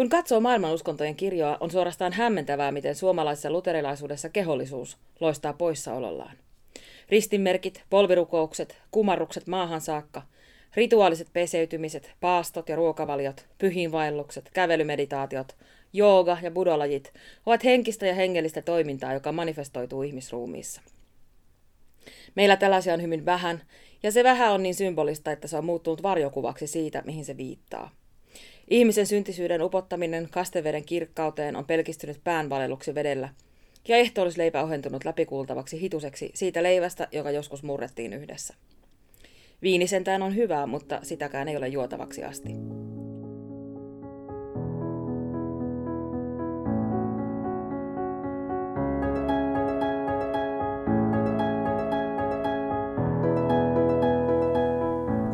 Kun katsoo maailmanuskontojen kirjoa, on suorastaan hämmentävää, miten suomalaisessa luterilaisuudessa kehollisuus loistaa poissaolollaan. Ristinmerkit, polvirukoukset, kumarrukset maahan saakka, rituaaliset peseytymiset, paastot ja ruokavaliot, pyhiinvaellukset, kävelymeditaatiot, jooga ja budolajit ovat henkistä ja hengellistä toimintaa, joka manifestoituu ihmisruumiissa. Meillä tällaisia on hyvin vähän, ja se vähän on niin symbolista, että se on muuttunut varjokuvaksi siitä, mihin se viittaa. Ihmisen syntisyyden upottaminen kasteveden kirkkauteen on pelkistynyt päänvaleluksi vedellä, ja ehtoollisleipä ohentunut läpikuultavaksi hituseksi siitä leivästä, joka joskus murrettiin yhdessä. Viini sentään on hyvää, mutta sitäkään ei ole juotavaksi asti.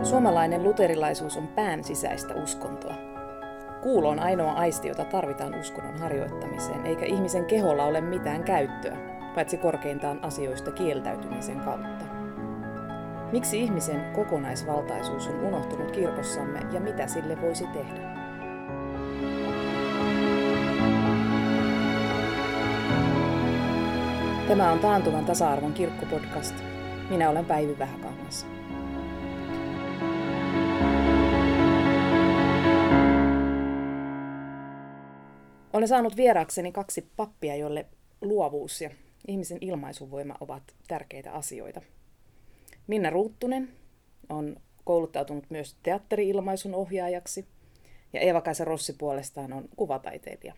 Suomalainen luterilaisuus on pään sisäistä uskontoa. Kuulo on ainoa aisti, jota tarvitaan uskonnon harjoittamiseen, eikä ihmisen keholla ole mitään käyttöä, paitsi korkeintaan asioista kieltäytymisen kautta. Miksi ihmisen kokonaisvaltaisuus on unohtunut kirkossamme ja mitä sille voisi tehdä? Tämä on Taantuvan tasa-arvon kirkkopodcast. Minä olen Päivi Vähäkangas. Olen saanut vieraakseni kaksi pappia, jolle luovuus ja ihmisen ilmaisuvoima ovat tärkeitä asioita. Minna Ruuttunen on kouluttautunut myös teatteri-ilmaisun ohjaajaksi ja Eeva-Kaisa Rossi puolestaan on kuvataiteilija.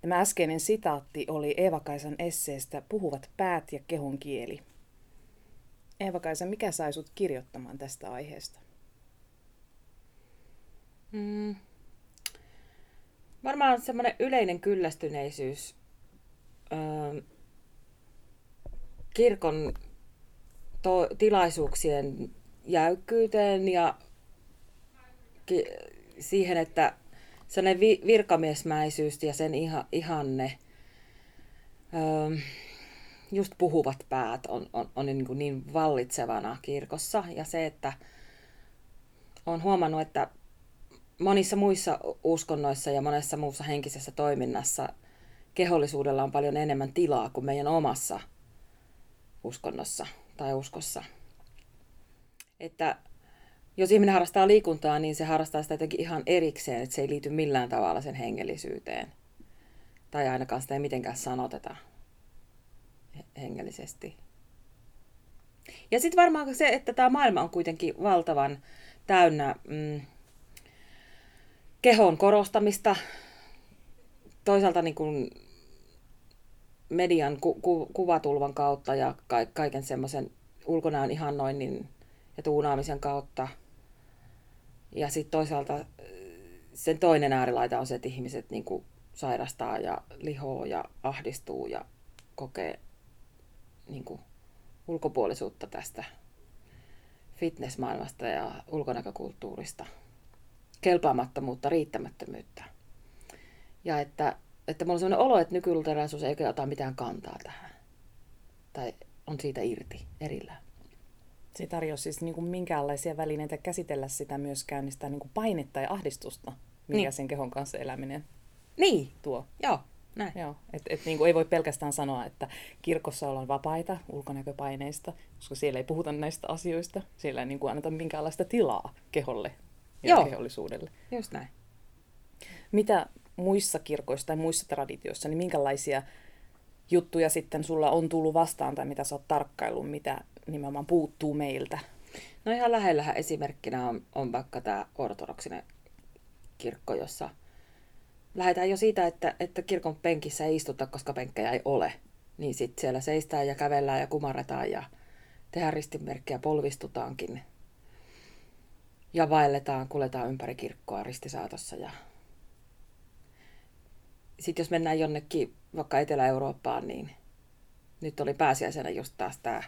Tämä äskeinen sitaatti oli Eeva-Kaisan esseestä Puhuvat päät ja kehon kieli. Eeva-Kaisa, mikä sai sut kirjoittamaan tästä aiheesta? Mm, Varmaan semmoinen yleinen kyllästyneisyys öö, kirkon to- tilaisuuksien jäykkyyteen ja ki- siihen, että sellainen vi- virkamiesmäisyys ja sen iha- ihanne, öö, just puhuvat päät on, on, on niin, niin vallitsevana kirkossa. Ja se, että on huomannut, että monissa muissa uskonnoissa ja monessa muussa henkisessä toiminnassa kehollisuudella on paljon enemmän tilaa kuin meidän omassa uskonnossa tai uskossa. Että jos ihminen harrastaa liikuntaa, niin se harrastaa sitä jotenkin ihan erikseen, että se ei liity millään tavalla sen hengellisyyteen. Tai ainakaan sitä ei mitenkään sanoteta hengellisesti. Ja sitten varmaan se, että tämä maailma on kuitenkin valtavan täynnä mm, kehon korostamista, toisaalta niin kuin median ku, ku, kuvatulvan kautta ja ka, kaiken semmoisen ulkonäön ihannoinnin ja tuunaamisen kautta. Ja sitten toisaalta sen toinen äärilaita on se, että ihmiset niin kuin sairastaa ja lihoo ja ahdistuu ja kokee niin kuin ulkopuolisuutta tästä fitnessmaailmasta ja ulkonäkökulttuurista kelpaamattomuutta, riittämättömyyttä. Ja että, että mulla on sellainen olo, että nykyluteraisuus ei ota mitään kantaa tähän. Tai on siitä irti erillään. Se tarjoaa siis niin kuin minkäänlaisia välineitä käsitellä sitä myöskään, niin sitä niin kuin painetta ja ahdistusta, mikä niin. sen kehon kanssa eläminen niin. tuo. Joo, näin. Joo, et, et niin kuin ei voi pelkästään sanoa, että kirkossa ollaan vapaita ulkonäköpaineista, koska siellä ei puhuta näistä asioista. Siellä ei niin kuin anneta minkäänlaista tilaa keholle ja Joo. kehollisuudelle. Just näin. Mitä muissa kirkoissa tai muissa traditioissa, niin minkälaisia juttuja sitten sulla on tullut vastaan tai mitä sä oot tarkkaillut, mitä nimenomaan puuttuu meiltä? No ihan lähellähän esimerkkinä on, on vaikka tämä ortodoksinen kirkko, jossa lähdetään jo siitä, että, että kirkon penkissä ei istuta, koska penkkejä ei ole. Niin sitten siellä seistään ja kävellään ja kumarretaan ja tehdään ristinmerkkiä, polvistutaankin ja vaelletaan, kuljetaan ympäri kirkkoa ristisaatossa. Ja... Sitten jos mennään jonnekin vaikka Etelä-Eurooppaan, niin nyt oli pääsiäisenä just taas tämä,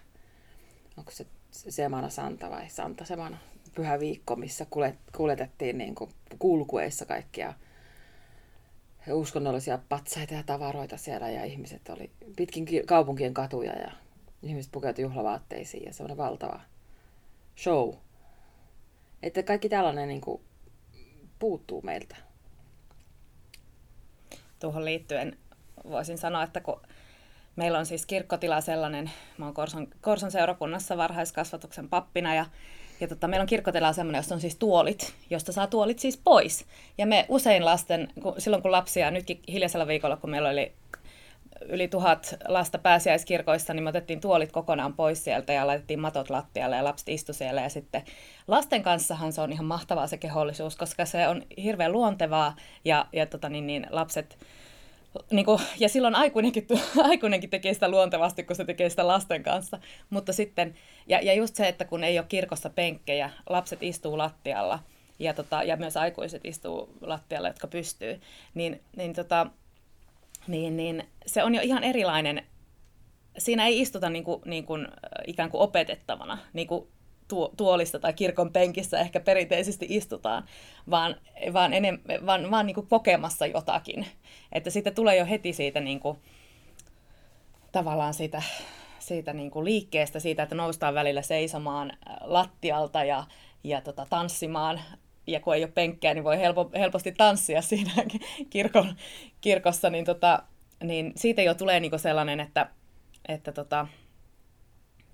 onko se Semana Santa vai Santa Semana, pyhä viikko, missä kuljetettiin niin kulkueissa kaikkia uskonnollisia patsaita ja tavaroita siellä ja ihmiset oli pitkin kaupunkien katuja ja ihmiset pukeutui juhlavaatteisiin ja semmoinen valtava show että kaikki tällainen niin kuin, puuttuu meiltä. tuohon liittyen voisin sanoa, että kun meillä on siis kirkkotila sellainen, mä oon Korson, Korson seurakunnassa varhaiskasvatuksen pappina ja ja tota, meillä on kirkkotila sellainen, jossa on siis tuolit, josta saa tuolit siis pois. Ja me usein lasten, kun, silloin kun lapsia, nytkin hiljaisella viikolla, kun meillä oli yli tuhat lasta pääsiäiskirkoissa, niin me otettiin tuolit kokonaan pois sieltä ja laitettiin matot lattialle ja lapset istu siellä. Ja sitten lasten kanssahan se on ihan mahtavaa se kehollisuus, koska se on hirveän luontevaa ja, ja tota niin, niin lapset niin kuin, ja silloin aikuinenkin, aikuinenkin tekee sitä luontevasti, kun se tekee sitä lasten kanssa. Mutta sitten, ja, ja just se, että kun ei ole kirkossa penkkejä, lapset istuu lattialla ja, tota, ja myös aikuiset istuu lattialla, jotka pystyy, niin, niin, tota, niin, niin se on jo ihan erilainen. Siinä ei istuta niin kuin, niin kuin, ikään kuin opetettavana, niin kuin tuolista tai kirkon penkissä ehkä perinteisesti istutaan, vaan, vaan, enem, vaan, vaan niin kuin kokemassa jotakin. Että sitten tulee jo heti siitä niin kuin, tavallaan siitä, siitä niin kuin liikkeestä, siitä, että noustaan välillä seisomaan äh, lattialta ja, ja tota, tanssimaan. Ja kun ei ole penkkejä, niin voi helpo, helposti tanssia siinä kirkon, kirkossa, niin, tota, niin siitä jo tulee niin kuin sellainen, että, että tota,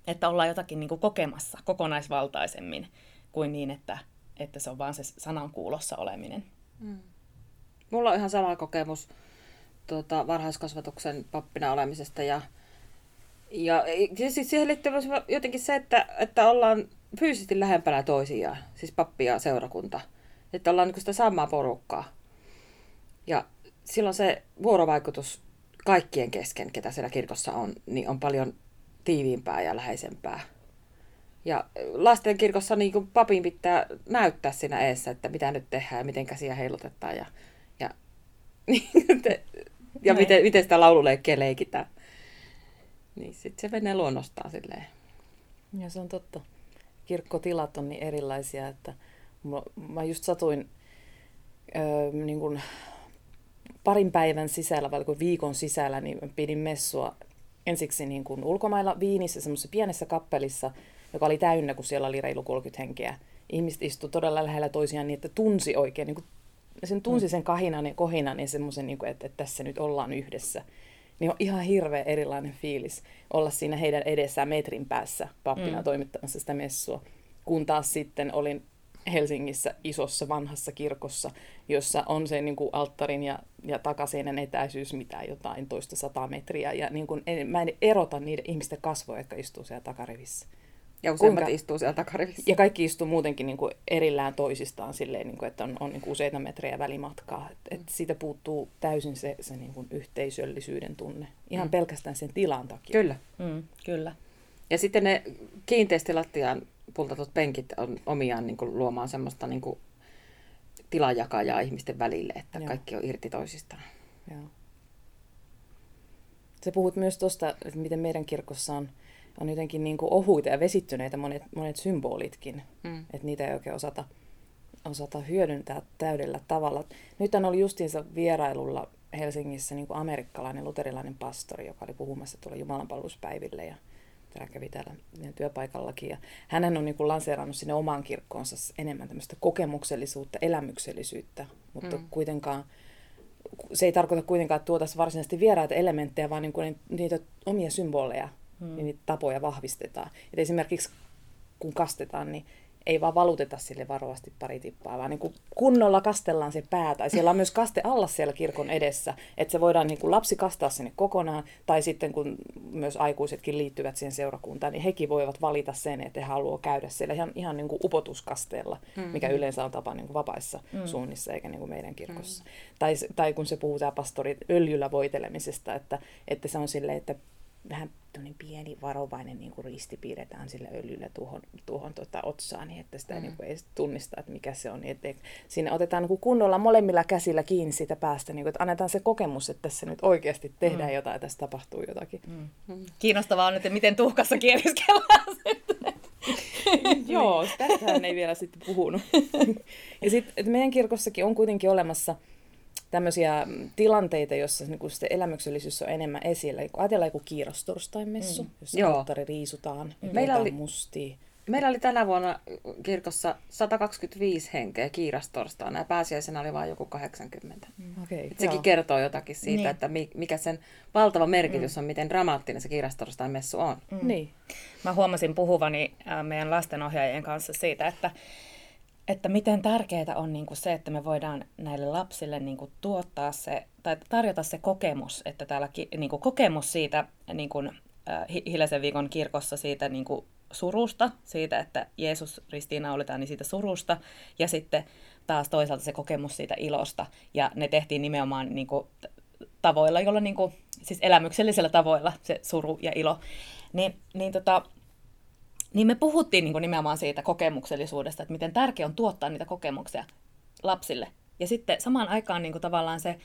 että ollaan jotakin niin kuin kokemassa kokonaisvaltaisemmin kuin niin, että, että se on vaan se sanan kuulossa oleminen. Mm. Mulla on ihan sama kokemus tuota, varhaiskasvatuksen pappina olemisesta ja, ja, siis siihen liittyy jotenkin se, että, että ollaan fyysisesti lähempänä toisiaan, siis pappi ja seurakunta. Että ollaan niin sitä samaa porukkaa. Ja silloin se vuorovaikutus kaikkien kesken, ketä siellä kirkossa on, niin on paljon tiiviimpää ja läheisempää. Ja lastenkirkossa niin kuin papin pitää näyttää siinä eessä, että mitä nyt tehdään ja miten käsiä heilutetaan ja, ja, ja miten, miten sitä laululeikkiä leikitään. Niin sitten se menee luonnostaan silleen. Ja se on totta. Kirkkotilat on niin erilaisia, että mä just satuin öö, niin kuin parin päivän sisällä, vai viikon sisällä, niin pidin messua ensiksi niin kuin ulkomailla Viinissä semmoisessa pienessä kappelissa, joka oli täynnä, kun siellä oli reilu 30 henkeä. Ihmiset istuivat todella lähellä toisiaan niin, että tunsi oikein, niin kuin, sen tunsi mm. sen kahinan ja kohinan ja semmoisen, niin kuin, että, että tässä nyt ollaan yhdessä. Niin on ihan hirveä erilainen fiilis olla siinä heidän edessään metrin päässä pappina mm. toimittamassa sitä messua. Kun taas sitten olin Helsingissä isossa vanhassa kirkossa, jossa on se niin kuin alttarin ja, ja takaseinän etäisyys mitään jotain toista sataa metriä. Ja niin kuin, en, mä en erota niiden ihmisten kasvoja, jotka istuu siellä takarivissä. Ja useimmat Kuinka, istuu siellä takarivissä. Ja kaikki istuu muutenkin niin kuin erillään toisistaan silleen, niin kuin, että on, on niin kuin useita metrejä välimatkaa. Et, et siitä puuttuu täysin se, se niin kuin yhteisöllisyyden tunne. Ihan mm. pelkästään sen tilan takia. Kyllä. Mm, kyllä. Ja sitten ne kiinteästi lattiaan pultatut penkit on omiaan niin kuin, luomaan semmoista niin kuin, tilajakajaa ihmisten välille, että Joo. kaikki on irti toisistaan. Joo. Sä puhut myös tuosta, että miten meidän kirkossa on, on jotenkin niin kuin ohuita ja vesittyneitä monet, monet symbolitkin, mm. että niitä ei oikein osata, osata hyödyntää täydellä tavalla. Nyt oli justiinsa vierailulla Helsingissä niin kuin amerikkalainen luterilainen pastori, joka oli puhumassa tuolla Jumalanpalveluspäiville ja tämä kävi täällä työpaikallakin. Ja hän on niin kuin lanseerannut sinne omaan kirkkoonsa enemmän tämmöistä kokemuksellisuutta, elämyksellisyyttä, mutta mm. kuitenkaan se ei tarkoita kuitenkaan, että tuotaisiin varsinaisesti vieraita elementtejä, vaan niin kuin niitä omia symboleja mm. ja niitä tapoja vahvistetaan. Et esimerkiksi kun kastetaan, niin ei vaan valuteta sille varovasti pari tippaa, vaan niin kuin kunnolla kastellaan se pää. Tai siellä on myös kaste alla siellä kirkon edessä, että se voidaan niin kuin lapsi kastaa sinne kokonaan. Tai sitten kun myös aikuisetkin liittyvät siihen seurakuntaan, niin hekin voivat valita sen, että he haluavat käydä siellä ihan, ihan niin kuin upotuskasteella, mm-hmm. mikä yleensä on tapa niin kuin vapaissa mm-hmm. suunnissa eikä niin kuin meidän kirkossa. Mm-hmm. Tai, tai kun se puhuu tämä pastori öljyllä voitelemisesta, että, että se on silleen, että vähän pieni varovainen niin kuin risti piirretään sillä öljyllä tuohon, tuohon tota, otsaan, niin että sitä mm. niin kuin ei tunnista, että mikä se on. Niin että siinä otetaan niin kuin kunnolla molemmilla käsillä kiinni siitä päästä, niin kuin, että annetaan se kokemus, että tässä nyt oikeasti tehdään mm. jotain ja tässä tapahtuu jotakin. Mm. Mm. Kiinnostavaa on nyt, miten tuhkassa kieliskellaan sitten. Joo, tästähän ei vielä sitten puhunut. ja sitten meidän kirkossakin on kuitenkin olemassa – tämmöisiä tilanteita, joissa niin kuin elämyksellisyys on enemmän esillä. Kun ajatellaan joku kiirostorstain messu, mm. jossa alttari riisutaan, Meillä oli mustia. Meillä oli tänä vuonna kirkossa 125 henkeä kiirastorstaina ja pääsiäisenä oli vain joku 80. Mm. Okay, Et sekin kertoo jotakin siitä, Niin. että mi- mikä sen valtava merkitys on, miten dramaattinen se kiirastorstain messu on. Mm. Niin. Mä huomasin puhuvani ää, meidän lastenohjaajien kanssa siitä, että, että miten tärkeää on niin kuin se, että me voidaan näille lapsille niin kuin tuottaa se, tai tarjota se kokemus, että täällä niin kuin kokemus siitä niin kuin, ää, Hi- Hiljaisen viikon kirkossa siitä niin kuin surusta, siitä, että Jeesus ristiinnaulitaan, niin siitä surusta, ja sitten taas toisaalta se kokemus siitä ilosta, ja ne tehtiin nimenomaan niin kuin, tavoilla, jolla niin kuin, siis elämyksellisillä tavoilla se suru ja ilo. Niin, niin tota, niin me puhuttiin niin kuin nimenomaan siitä kokemuksellisuudesta, että miten tärkeää on tuottaa niitä kokemuksia lapsille. Ja sitten samaan aikaan niin kuin tavallaan se,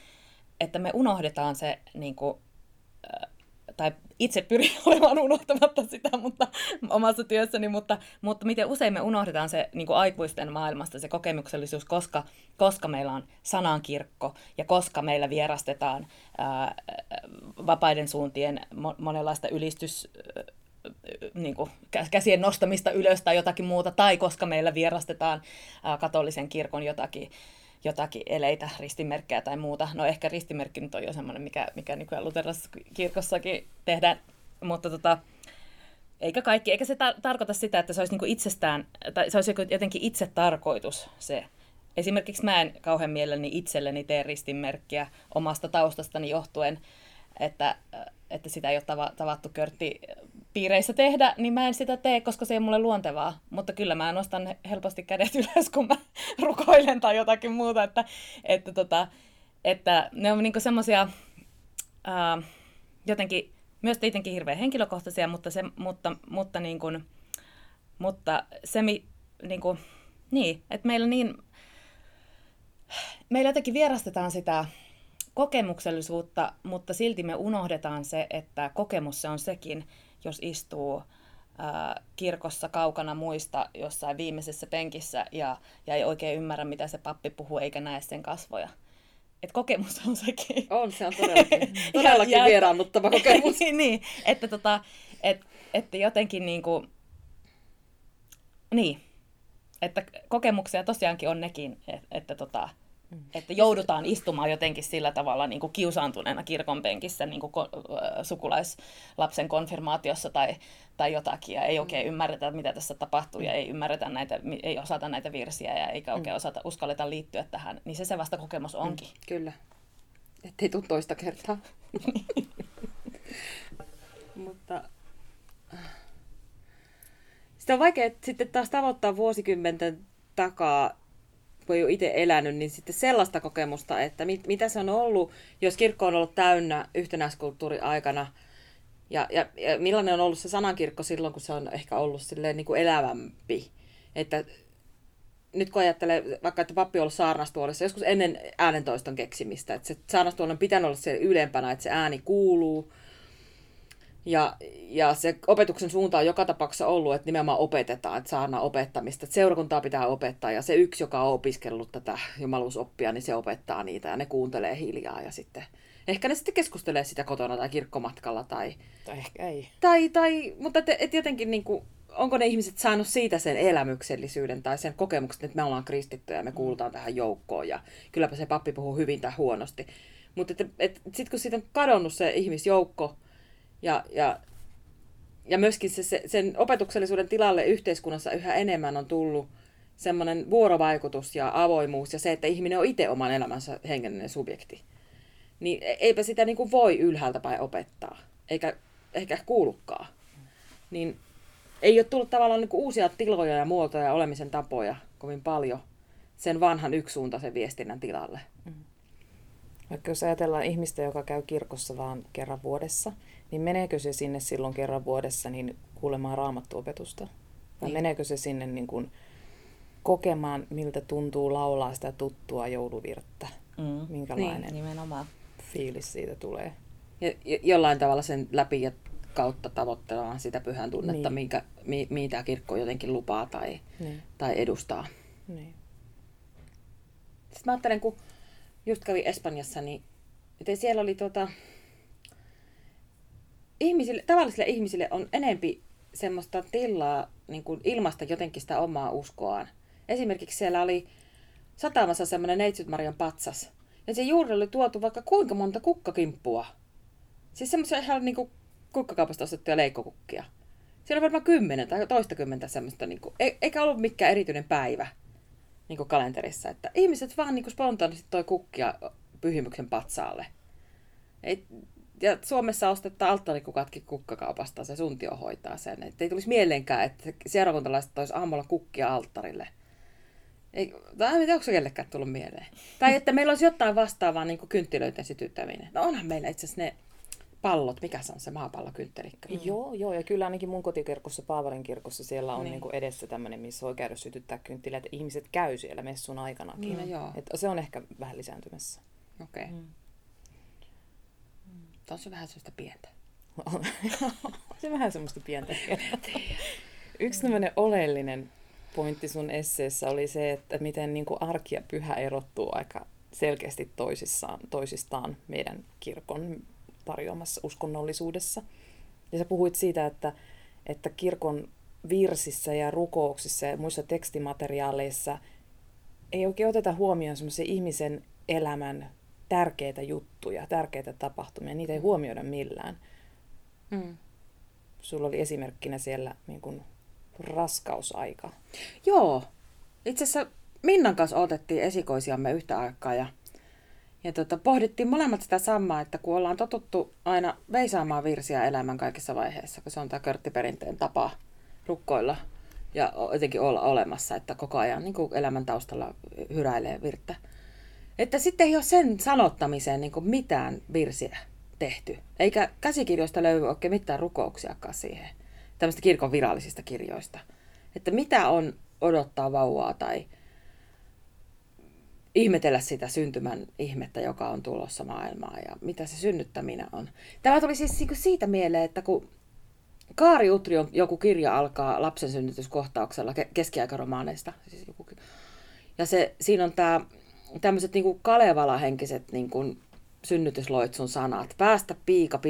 että me unohdetaan se, niin kuin, tai itse pyrin olemaan unohtamatta sitä mutta, omassa työssäni, mutta, mutta miten usein me unohdetaan se niin kuin aikuisten maailmasta se kokemuksellisuus, koska, koska meillä on sanankirkko ja koska meillä vierastetaan ää, vapaiden suuntien mo- monenlaista ylistys niin kuin käsien nostamista ylös tai jotakin muuta, tai koska meillä vierastetaan katolisen kirkon jotakin, jotakin eleitä, ristimerkkejä tai muuta. No ehkä ristimerkki nyt on jo semmoinen, mikä, mikä nykyään luterilaisessa kirkossakin tehdään, mutta tota, eikä kaikki, eikä se tar- tarkoita sitä, että se olisi niinku itsestään, tai se olisi jotenkin itse tarkoitus se. Esimerkiksi mä en kauhean mielelläni itselleni tee ristinmerkkiä omasta taustastani johtuen, että, että sitä ei ole tava, tavattu körtti piireissä tehdä, niin mä en sitä tee, koska se ei mulle luontevaa. Mutta kyllä mä nostan helposti kädet ylös, kun mä rukoilen tai jotakin muuta, että, että, tota, että ne on niinku semmoisia jotenkin myös tietenkin hirveän henkilökohtaisia, mutta, se, mutta, mutta, niin kuin, mutta se, niin, kuin, niin, että meillä niin, meillä jotenkin vierastetaan sitä kokemuksellisuutta, mutta silti me unohdetaan se, että kokemus se on sekin, jos istuu ää, kirkossa kaukana muista jossain viimeisessä penkissä ja, ja ei oikein ymmärrä, mitä se pappi puhuu, eikä näe sen kasvoja. Et kokemus on sekin. On, se on todellakin, todellakin ja, vieraannuttava kokemus. niin, että, tota, et, että jotenkin niin kuin, niin, että kokemuksia tosiaankin on nekin, että, että, tota, että joudutaan istumaan jotenkin sillä tavalla niin kuin kiusaantuneena kirkon penkissä niin kuin ko- sukulaislapsen konfirmaatiossa tai, tai jotakin, ja ei oikein ymmärretä, mitä tässä tapahtuu, ja ei ymmärretä näitä, ei osata näitä virsiä, ja eikä oikein osata, uskalleta liittyä tähän, niin se se vasta kokemus onkin. Kyllä. Ettei tule toista kertaa. Mutta sitä on vaikea sitten taas tavoittaa vuosikymmenten takaa, kun ei ole itse elänyt, niin sitten sellaista kokemusta, että mit, mitä se on ollut, jos kirkko on ollut täynnä yhtenäiskulttuuri aikana, ja, ja, ja millainen on ollut se sanankirkko silloin, kun se on ehkä ollut silleen niin kuin elävämpi. Että nyt kun ajattelee vaikka, että pappi on ollut saarnastuolissa joskus ennen äänentoiston keksimistä, että se saarnastuoli on pitänyt olla siellä ylempänä, että se ääni kuuluu. Ja, ja se opetuksen suunta on joka tapauksessa ollut, että nimenomaan opetetaan, että saarna opettamista. Että seurakuntaa pitää opettaa ja se yksi, joka on opiskellut tätä jumaluusoppia, niin se opettaa niitä ja ne kuuntelee hiljaa ja sitten ehkä ne sitten keskustelee sitä kotona tai kirkkomatkalla tai... Tai ehkä ei. Tai, tai mutta et, et jotenkin niin kuin, onko ne ihmiset saanut siitä sen elämyksellisyyden tai sen kokemuksen, että me ollaan kristittyjä ja me kuulutaan tähän joukkoon ja kylläpä se pappi puhuu hyvin tai huonosti. Mutta et, et, sitten kun siitä on kadonnut se ihmisjoukko ja, ja, ja myöskin se, se, sen opetuksellisuuden tilalle yhteiskunnassa yhä enemmän on tullut semmoinen vuorovaikutus ja avoimuus ja se, että ihminen on itse oman elämänsä hengellinen subjekti. Niin eipä sitä niin kuin voi ylhäältä päin opettaa, eikä ehkä kuulukaan. Niin ei ole tullut tavallaan niin uusia tiloja ja muotoja ja olemisen tapoja kovin paljon sen vanhan yksisuuntaisen viestinnän tilalle. Vaikka jos ajatellaan ihmistä, joka käy kirkossa vaan kerran vuodessa, niin meneekö se sinne silloin kerran vuodessa niin kuulemaan raamattuopetusta? Vai niin. meneekö se sinne niin kuin kokemaan, miltä tuntuu laulaa sitä tuttua jouluvirttä? Mm. Minkälainen Niin, nimenomaan. fiilis siitä tulee? Ja, ja jollain tavalla sen läpi ja kautta tavoittelemaan sitä pyhän tunnetta, Niin. minkä, mi, mitä kirkko jotenkin lupaa tai, Niin. tai edustaa. Niin. Sitten mä ajattelen, kun just kävin Espanjassa, niin siellä oli tota, ihmisille, tavallisille ihmisille on enempi semmoista tilaa niin kuin ilmasta jotenkin sitä omaa uskoaan. Esimerkiksi siellä oli satamassa semmoinen Neitsyt Marian patsas. Ja se juuri oli tuotu vaikka kuinka monta kukkakimppua. Siis semmoisia ihan niin kuin kukkakaupasta ostettuja leikkokukkia. Siellä oli varmaan kymmenen tai toistakymmentä semmoista, niin kuin, e- eikä ollut mikään erityinen päivä niin kuin kalenterissa. Että ihmiset vaan niin kuin spontaanisti toi kukkia pyhimyksen patsaalle. Ei, ja Suomessa ostetaan alttarikukatkin kukkakaupasta, se suntio hoitaa sen. Että ei tulisi mieleenkään, että seurakuntalaiset tois aamulla kukkia alttarille. Ei, tai en tiedä, onko se kellekään tullut mieleen. Tai että meillä olisi jotain vastaavaa niin kynttilöiden sytyttäminen. No onhan meillä itse asiassa ne pallot, mikä se on se maapallokynttelikkä? Mm. Joo, joo, ja kyllä ainakin mun kotikirkossa, Paavalin kirkossa, siellä on niin. Niin edessä tämmöinen, missä voi käydä sytyttää kynttilä, että ihmiset käy siellä messun aikanakin. No joo. Et se on ehkä vähän lisääntymässä. Okei. Okay. Mm. Tämä on se vähän sellaista pientä. se vähän semmoista pientä. Yksi tämmöinen oleellinen pointti sun esseessä oli se, että miten niin kuin arki ja pyhä erottuu aika selkeästi toisissaan, toisistaan meidän kirkon tarjoamassa uskonnollisuudessa. Ja sä puhuit siitä, että, että kirkon virsissä ja rukouksissa ja muissa tekstimateriaaleissa ei oikein oteta huomioon semmoisen ihmisen elämän tärkeitä juttuja, tärkeitä tapahtumia. Niitä ei huomioida millään. Mm. Sulla oli esimerkkinä siellä niin kuin raskausaika. Joo. Itse asiassa Minnan kanssa otettiin esikoisiamme yhtä aikaa ja, ja tota, pohdittiin molemmat sitä samaa, että kun ollaan totuttu aina veisaamaan virsiä elämän kaikissa vaiheissa, kun se on tämä körttiperinteen tapa rukkoilla ja jotenkin olla olemassa, että koko ajan niin kuin elämän taustalla hyräilee virttä. Että sitten ei ole sen sanottamiseen niin mitään virsiä tehty. Eikä käsikirjoista löydy oikein mitään rukouksiakaan siihen. Tämmöistä kirkon virallisista kirjoista. Että mitä on odottaa vauvaa tai ihmetellä sitä syntymän ihmettä, joka on tulossa maailmaan ja mitä se synnyttäminen on. Tämä tuli siis niinku siitä mieleen, että kun Kaari Utri on joku kirja alkaa lapsen synnytyskohtauksella keskiaikaromaaneista. Siis joku, ja se, siinä on tämä tämmöiset niin Kalevala-henkiset niin kuin synnytysloitsun sanat. Päästä piika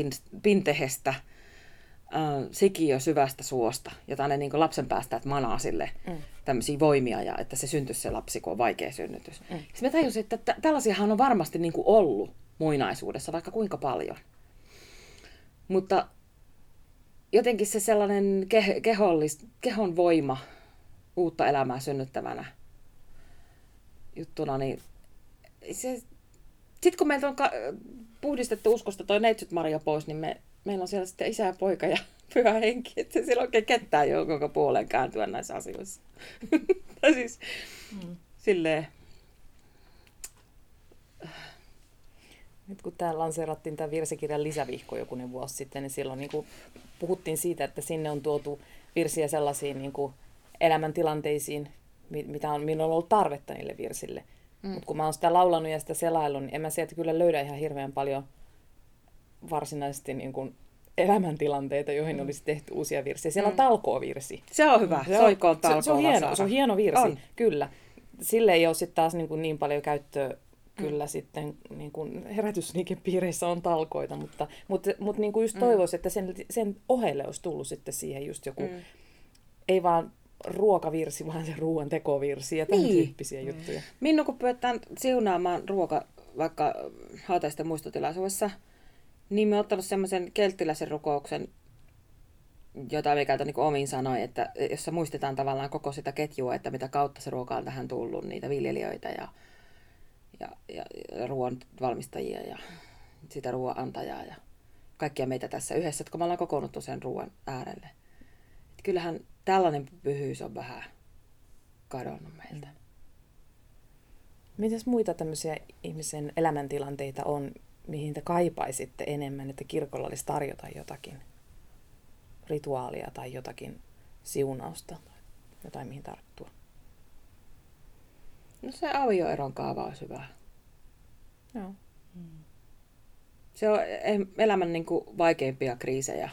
pintehestä, äh, sikiö syvästä suosta, jota ne niin lapsen päästä että manaa sille mm. tämmöisiä voimia, ja että se syntyisi se lapsi, kun on vaikea synnytys. Mm. Sitten mä tajusin, että t- tällaisiahan on varmasti niin kuin ollut muinaisuudessa vaikka kuinka paljon. Mutta jotenkin se sellainen ke- kehollis, kehon voima uutta elämää synnyttävänä juttuna, niin se, sitten kun meiltä on ka- puhdistettu uskosta toi neitsyt Maria pois, niin me, meillä on siellä sitten isä ja poika ja pyhä henki, että sillä oikein ketään joka puoleen kääntyä näissä asioissa. tai siis mm. silleen... Nyt kun täällä lanseerattiin tämä virsikirjan lisävihko jokunen vuosi sitten, niin silloin niin kuin puhuttiin siitä, että sinne on tuotu virsiä sellaisiin niin kuin elämäntilanteisiin, mitä on, milloin on ollut tarvetta niille virsille. Mm. Mutta kun mä oon sitä laulanut ja sitä selaillut, niin en mä sieltä kyllä löydä ihan hirveän paljon varsinaisesti niin kuin elämäntilanteita, joihin mm. olisi tehty uusia virsiä. Siellä mm. on talkoovirsi. Se on hyvä, se on, soikoon se, se, on hieno, se on hieno virsi, on. kyllä. Sille ei ole sitten taas niin, kuin niin paljon käyttöä kyllä mm. sitten niin kuin herätysliikepiireissä on talkoita, mutta, mutta, mutta niin kuin just mm. toivoisin, että sen, sen ohelle olisi tullut sitten siihen just joku, mm. ei vaan ruokavirsi, vaan se ruoan tekovirsi ja tämän niin. tyyppisiä mm. juttuja. Minun kun pyydetään siunaamaan ruoka vaikka hautaisten muistotilaisuudessa, niin me ottanut semmoisen kelttiläisen rukouksen, jota me käytän niin omiin sanoin, että jossa muistetaan tavallaan koko sitä ketjua, että mitä kautta se ruoka on tähän tullut, niitä viljelijöitä ja, ja, ja, ja ruoan valmistajia ja sitä ruoan antajaa ja kaikkia meitä tässä yhdessä, että kun me ollaan kokoonnuttu sen ruoan äärelle. Että kyllähän tällainen pyhyys on vähän kadonnut meiltä. Mitäs muita tämmöisiä ihmisen elämäntilanteita on, mihin te kaipaisitte enemmän, että kirkolla olisi tarjota jotakin rituaalia tai jotakin siunausta, jotain mihin tarttua? No se avioeron kaava olisi hyvä. Joo. Se on elämän niin kuin vaikeimpia kriisejä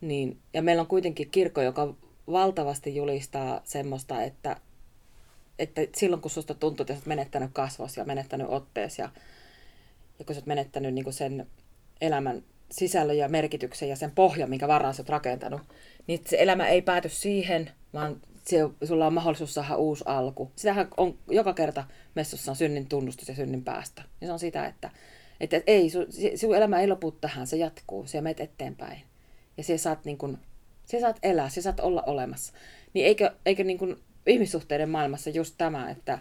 niin, ja meillä on kuitenkin kirkko, joka valtavasti julistaa semmoista, että, että silloin kun susta tuntuu, että olet menettänyt kasvos ja menettänyt ottees ja, ja kun sä oot menettänyt niin sen elämän sisällön ja merkityksen ja sen pohjan, minkä varaan sä oot rakentanut, niin se elämä ei pääty siihen, vaan se, sulla on mahdollisuus saada uusi alku. Sitähän on joka kerta messussa on synnin tunnustus ja synnin päästö. Ja se on sitä, että, että ei, sun, sun elämä ei lopu tähän, se jatkuu, se menet eteenpäin. Ja se saat, niin kun, se saat elää, se saat olla olemassa. Niin eikö, eikö niin kun ihmissuhteiden maailmassa just tämä, että,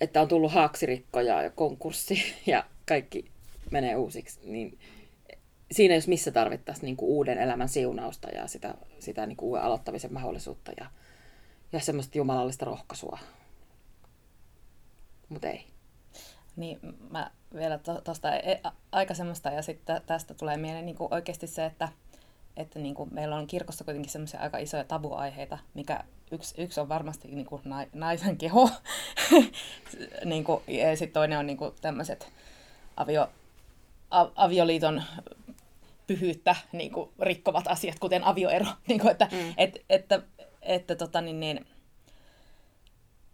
että on tullut haaksirikkoja ja konkurssi ja kaikki menee uusiksi, niin siinä jos missä tarvittaisiin niin kuin uuden elämän siunausta ja sitä, sitä niin kuin uuden aloittamisen mahdollisuutta ja, ja semmoista jumalallista rohkaisua. Mutta ei. Niin, mä vielä tuosta e- aikaisemmasta ja sitten tästä tulee mieleen niin kuin oikeasti se, että, että niin kuin meillä on kirkossa kuitenkin semmoisia aika isoja tabuaiheita, mikä yksi, yksi on varmasti niin kuin naisen keho, niin kuin, ja sitten toinen on niin kuin tämmöiset avio, avioliiton pyhyyttä niin kuin, rikkovat asiat, kuten avioero. Niin kuin, että, mm. et, että, että, tota, niin, niin,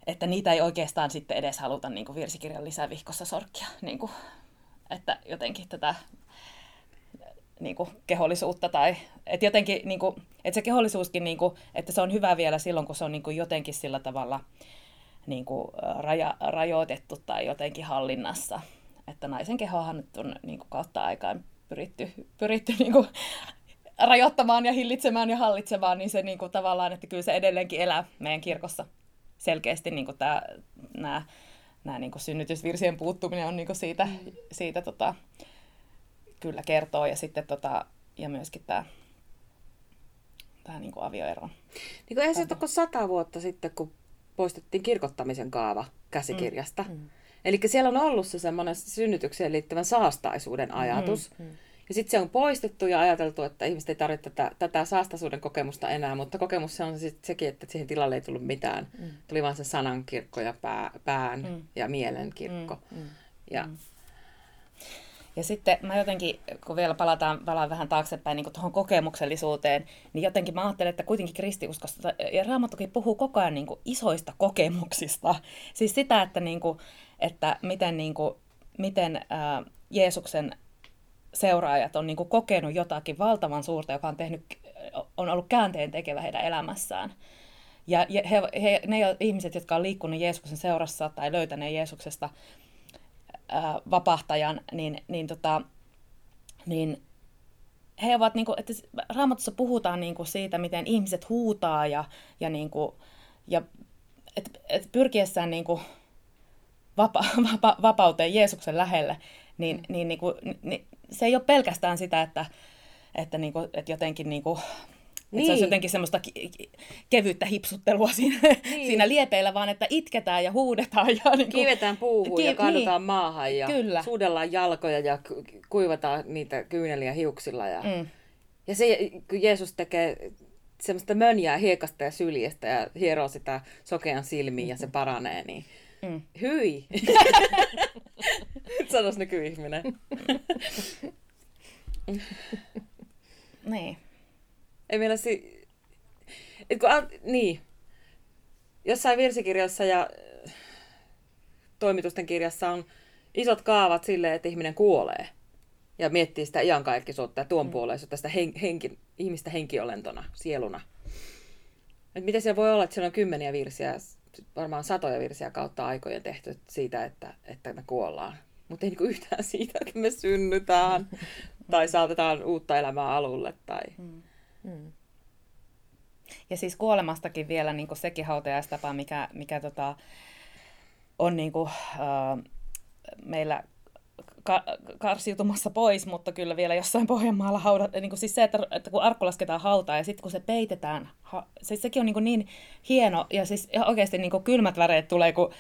että niitä ei oikeastaan sitten edes haluta niin kuin virsikirjan lisävihkossa sorkkia. Niin kuin, että jotenkin tätä niin kuin, kehollisuutta tai että jotenkin niin kuin, että se kehollisuuskin niin kuin, että se on hyvä vielä silloin, kun se on niin kuin, jotenkin sillä tavalla niin kuin, raja, rajoitettu tai jotenkin hallinnassa. Että naisen kehohan nyt on niin kuin, kautta aikaan pyritty, pyritty niin kuin, rajoittamaan ja hillitsemään ja hallitsemaan, niin se niin kuin, tavallaan, että kyllä se edelleenkin elää meidän kirkossa selkeästi niin kuin tämä, nämä, nämä niin kuin synnytysvirsien puuttuminen on niin kuin siitä, mm. siitä tota, kyllä kertoo ja sitten tota, ja myöskin tämä, tämä niin kuin avioero. Niin kuin eihän se ole sata vuotta sitten, kun poistettiin kirkottamisen kaava käsikirjasta. Mm. Mm. Eli siellä on ollut se semmoinen synnytykseen liittyvän saastaisuuden mm, ajatus. Mm, mm. Ja sitten se on poistettu ja ajateltu, että ihmiset ei tarvitse tätä, tätä saastaisuuden kokemusta enää, mutta kokemus se on sit sekin, että siihen tilalle ei tullut mitään. Mm. Tuli vain se sanan kirkko ja pää, pään mm. ja mielen kirkko. Mm, mm, ja, mm. ja sitten mä jotenkin, kun vielä palataan, palaan vähän taaksepäin niin tuohon kokemuksellisuuteen, niin jotenkin mä ajattelen, että kuitenkin kristiuskosta ja Raamattukin puhuu koko ajan niin kuin isoista kokemuksista. Siis sitä, että, niin kuin, että miten, niin kuin, miten ää, Jeesuksen seuraajat on niin kuin kokenut jotakin valtavan suurta, joka on, tehnyt, on ollut käänteen tekevä heidän elämässään. Ja he, he, ne ihmiset, jotka on liikkunut Jeesuksen seurassa tai löytäneet Jeesuksesta ää, vapahtajan, niin, niin, tota, niin he ovat, niin kuin, että Raamatussa puhutaan niin kuin siitä, miten ihmiset huutaa ja, ja, niin kuin, ja et, et pyrkiessään niin kuin vapa, vapa, vapauteen Jeesuksen lähelle, niin, niin, niin, kuin, niin se ei ole pelkästään sitä, että, että, niin kuin, että jotenkin niin kuin, niin. Että se olisi niin. jotenkin semmoista kevyttä hipsuttelua siinä, niin. siinä liepeillä, vaan että itketään ja huudetaan. Ja niin kuin, Kiivetään puuhun ki- ja kaadutaan niin. maahan ja Kyllä. suudellaan jalkoja ja kuivataan niitä kyyneliä hiuksilla. Ja, mm. ja se, kun Jeesus tekee semmoista mönjää hiekasta ja syljestä ja hieroo sitä sokean silmiin ja se paranee, niin mm. hyi! Sanois nykyihminen. niin. Ei meillä si... Et kun, niin. Jossain virsikirjassa ja toimitusten kirjassa on isot kaavat sille, että ihminen kuolee. Ja miettii sitä iankaikkisuutta ja tuonpuoleisuutta, sitä hen, henki, ihmistä henkiolentona, sieluna. Et miten se voi olla, että siellä on kymmeniä virsiä, varmaan satoja virsiä kautta aikojen tehty siitä, että, että me kuollaan. Mutta ei niinku yhtään siitä, että me synnytään tai saatetaan uutta elämää alulle. Tai... Mm. Mm. Ja siis kuolemastakin vielä niin sekin hautajaistapa, mikä, mikä tota, on niin kuin, äh, meillä ka- karsiutumassa pois, mutta kyllä vielä jossain Pohjanmaalla haudat, niin kuin siis se, että, että kun arkku lasketaan hautaan ja sitten kun se peitetään, ha, siis sekin on niin, kuin niin hieno ja siis oikeasti niin kuin kylmät väreet tulee, kun,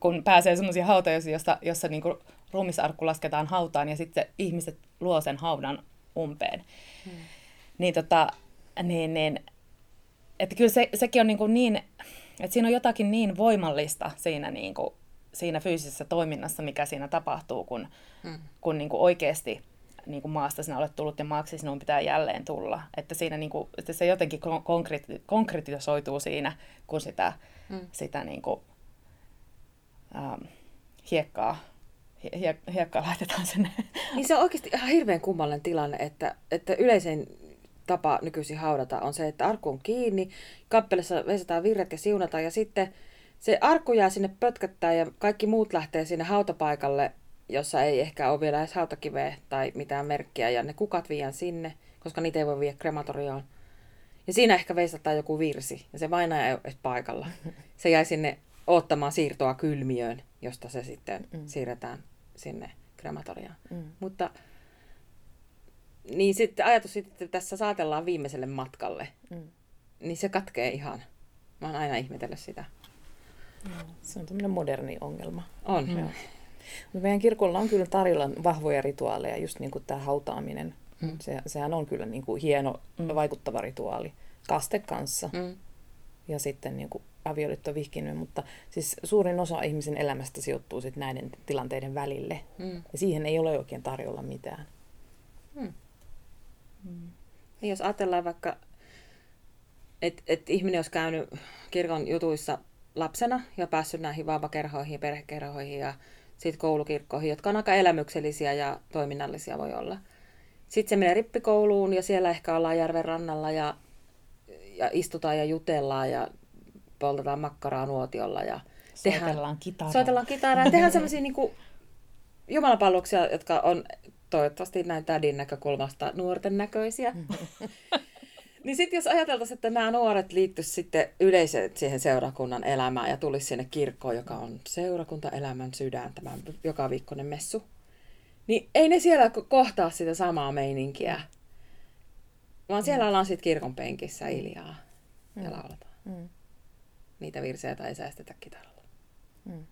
kun pääsee sellaisia hautoja, jossa, jossa niin kuin ruumisarkku lasketaan hautaan ja sitten ihmiset luo sen haudan umpeen. Hmm. Niin, tota, niin, niin että kyllä se, sekin on niin, kuin niin, että siinä on jotakin niin voimallista siinä, niin kuin, siinä fyysisessä toiminnassa, mikä siinä tapahtuu, kun, hmm. kun niin kuin oikeasti niin kuin maasta sinä olet tullut ja maaksi sinun pitää jälleen tulla. Että, siinä niin kuin, että se jotenkin konkreti- konkretisoituu siinä, kun sitä, hmm. sitä niin kuin, ähm, hiekkaa hie- hiekkaa laitetaan sinne. Niin se on oikeasti ihan hirveän kummallinen tilanne, että, että yleisen tapa nykyisin haudata on se, että arkku on kiinni, kappelissa vesataan virret ja siunataan ja sitten se arkku jää sinne pötköttää ja kaikki muut lähtee sinne hautapaikalle, jossa ei ehkä ole vielä edes hautakiveä tai mitään merkkiä ja ne kukat viiän sinne, koska niitä ei voi viedä krematorioon. Ja siinä ehkä veisataan joku virsi ja se vainaja ei ole paikalla. Se jäi sinne ottamaan siirtoa kylmiöön, josta se sitten mm. siirretään sinne krematoriaan. Mm. Mutta niin sitten ajatus sitten, että tässä saatellaan viimeiselle matkalle, mm. niin se katkee ihan. Mä oon aina ihmetellyt sitä. Se on tämmöinen moderni ongelma. On. Mm. Meidän kirkolla on kyllä tarjolla vahvoja rituaaleja, just niin kuin tämä hautaaminen. Mm. Se, sehän on kyllä niin kuin hieno, mm. vaikuttava rituaali. Kaste kanssa. Mm. Ja sitten niin kuin avioliitto vihkiminen, mutta siis suurin osa ihmisen elämästä sijoittuu sitten näiden tilanteiden välille. Mm. Ja siihen ei ole oikein tarjolla mitään. Mm. Mm. Ja jos ajatellaan vaikka, että et ihminen olisi käynyt kirkon jutuissa lapsena ja päässyt näihin vauvakerhoihin, perhekerhoihin ja sitten koulukirkkoihin, jotka on aika elämyksellisiä ja toiminnallisia voi olla. Sitten se menee rippikouluun ja siellä ehkä ollaan järven rannalla ja, ja istutaan ja jutellaan ja poltetaan makkaraa nuotiolla ja soitellaan tehdään, kitaraa. Soitellaan kitaraa ja tehdään sellaisia niin jumalapalluksia, jotka on toivottavasti näin tädin näkökulmasta nuorten näköisiä. niin sitten jos ajateltaisiin, että nämä nuoret liittyisivät sitten yleisesti siihen seurakunnan elämään ja tulisi sinne kirkkoon, joka on seurakuntaelämän sydän, tämä joka viikkoinen messu, niin ei ne siellä kohtaa sitä samaa meininkiä, vaan siellä mm. ollaan sitten kirkon penkissä iljaa mm. ja lauletaan. Mm. Niitä virsejä ei säästetä kitaralla. Mm.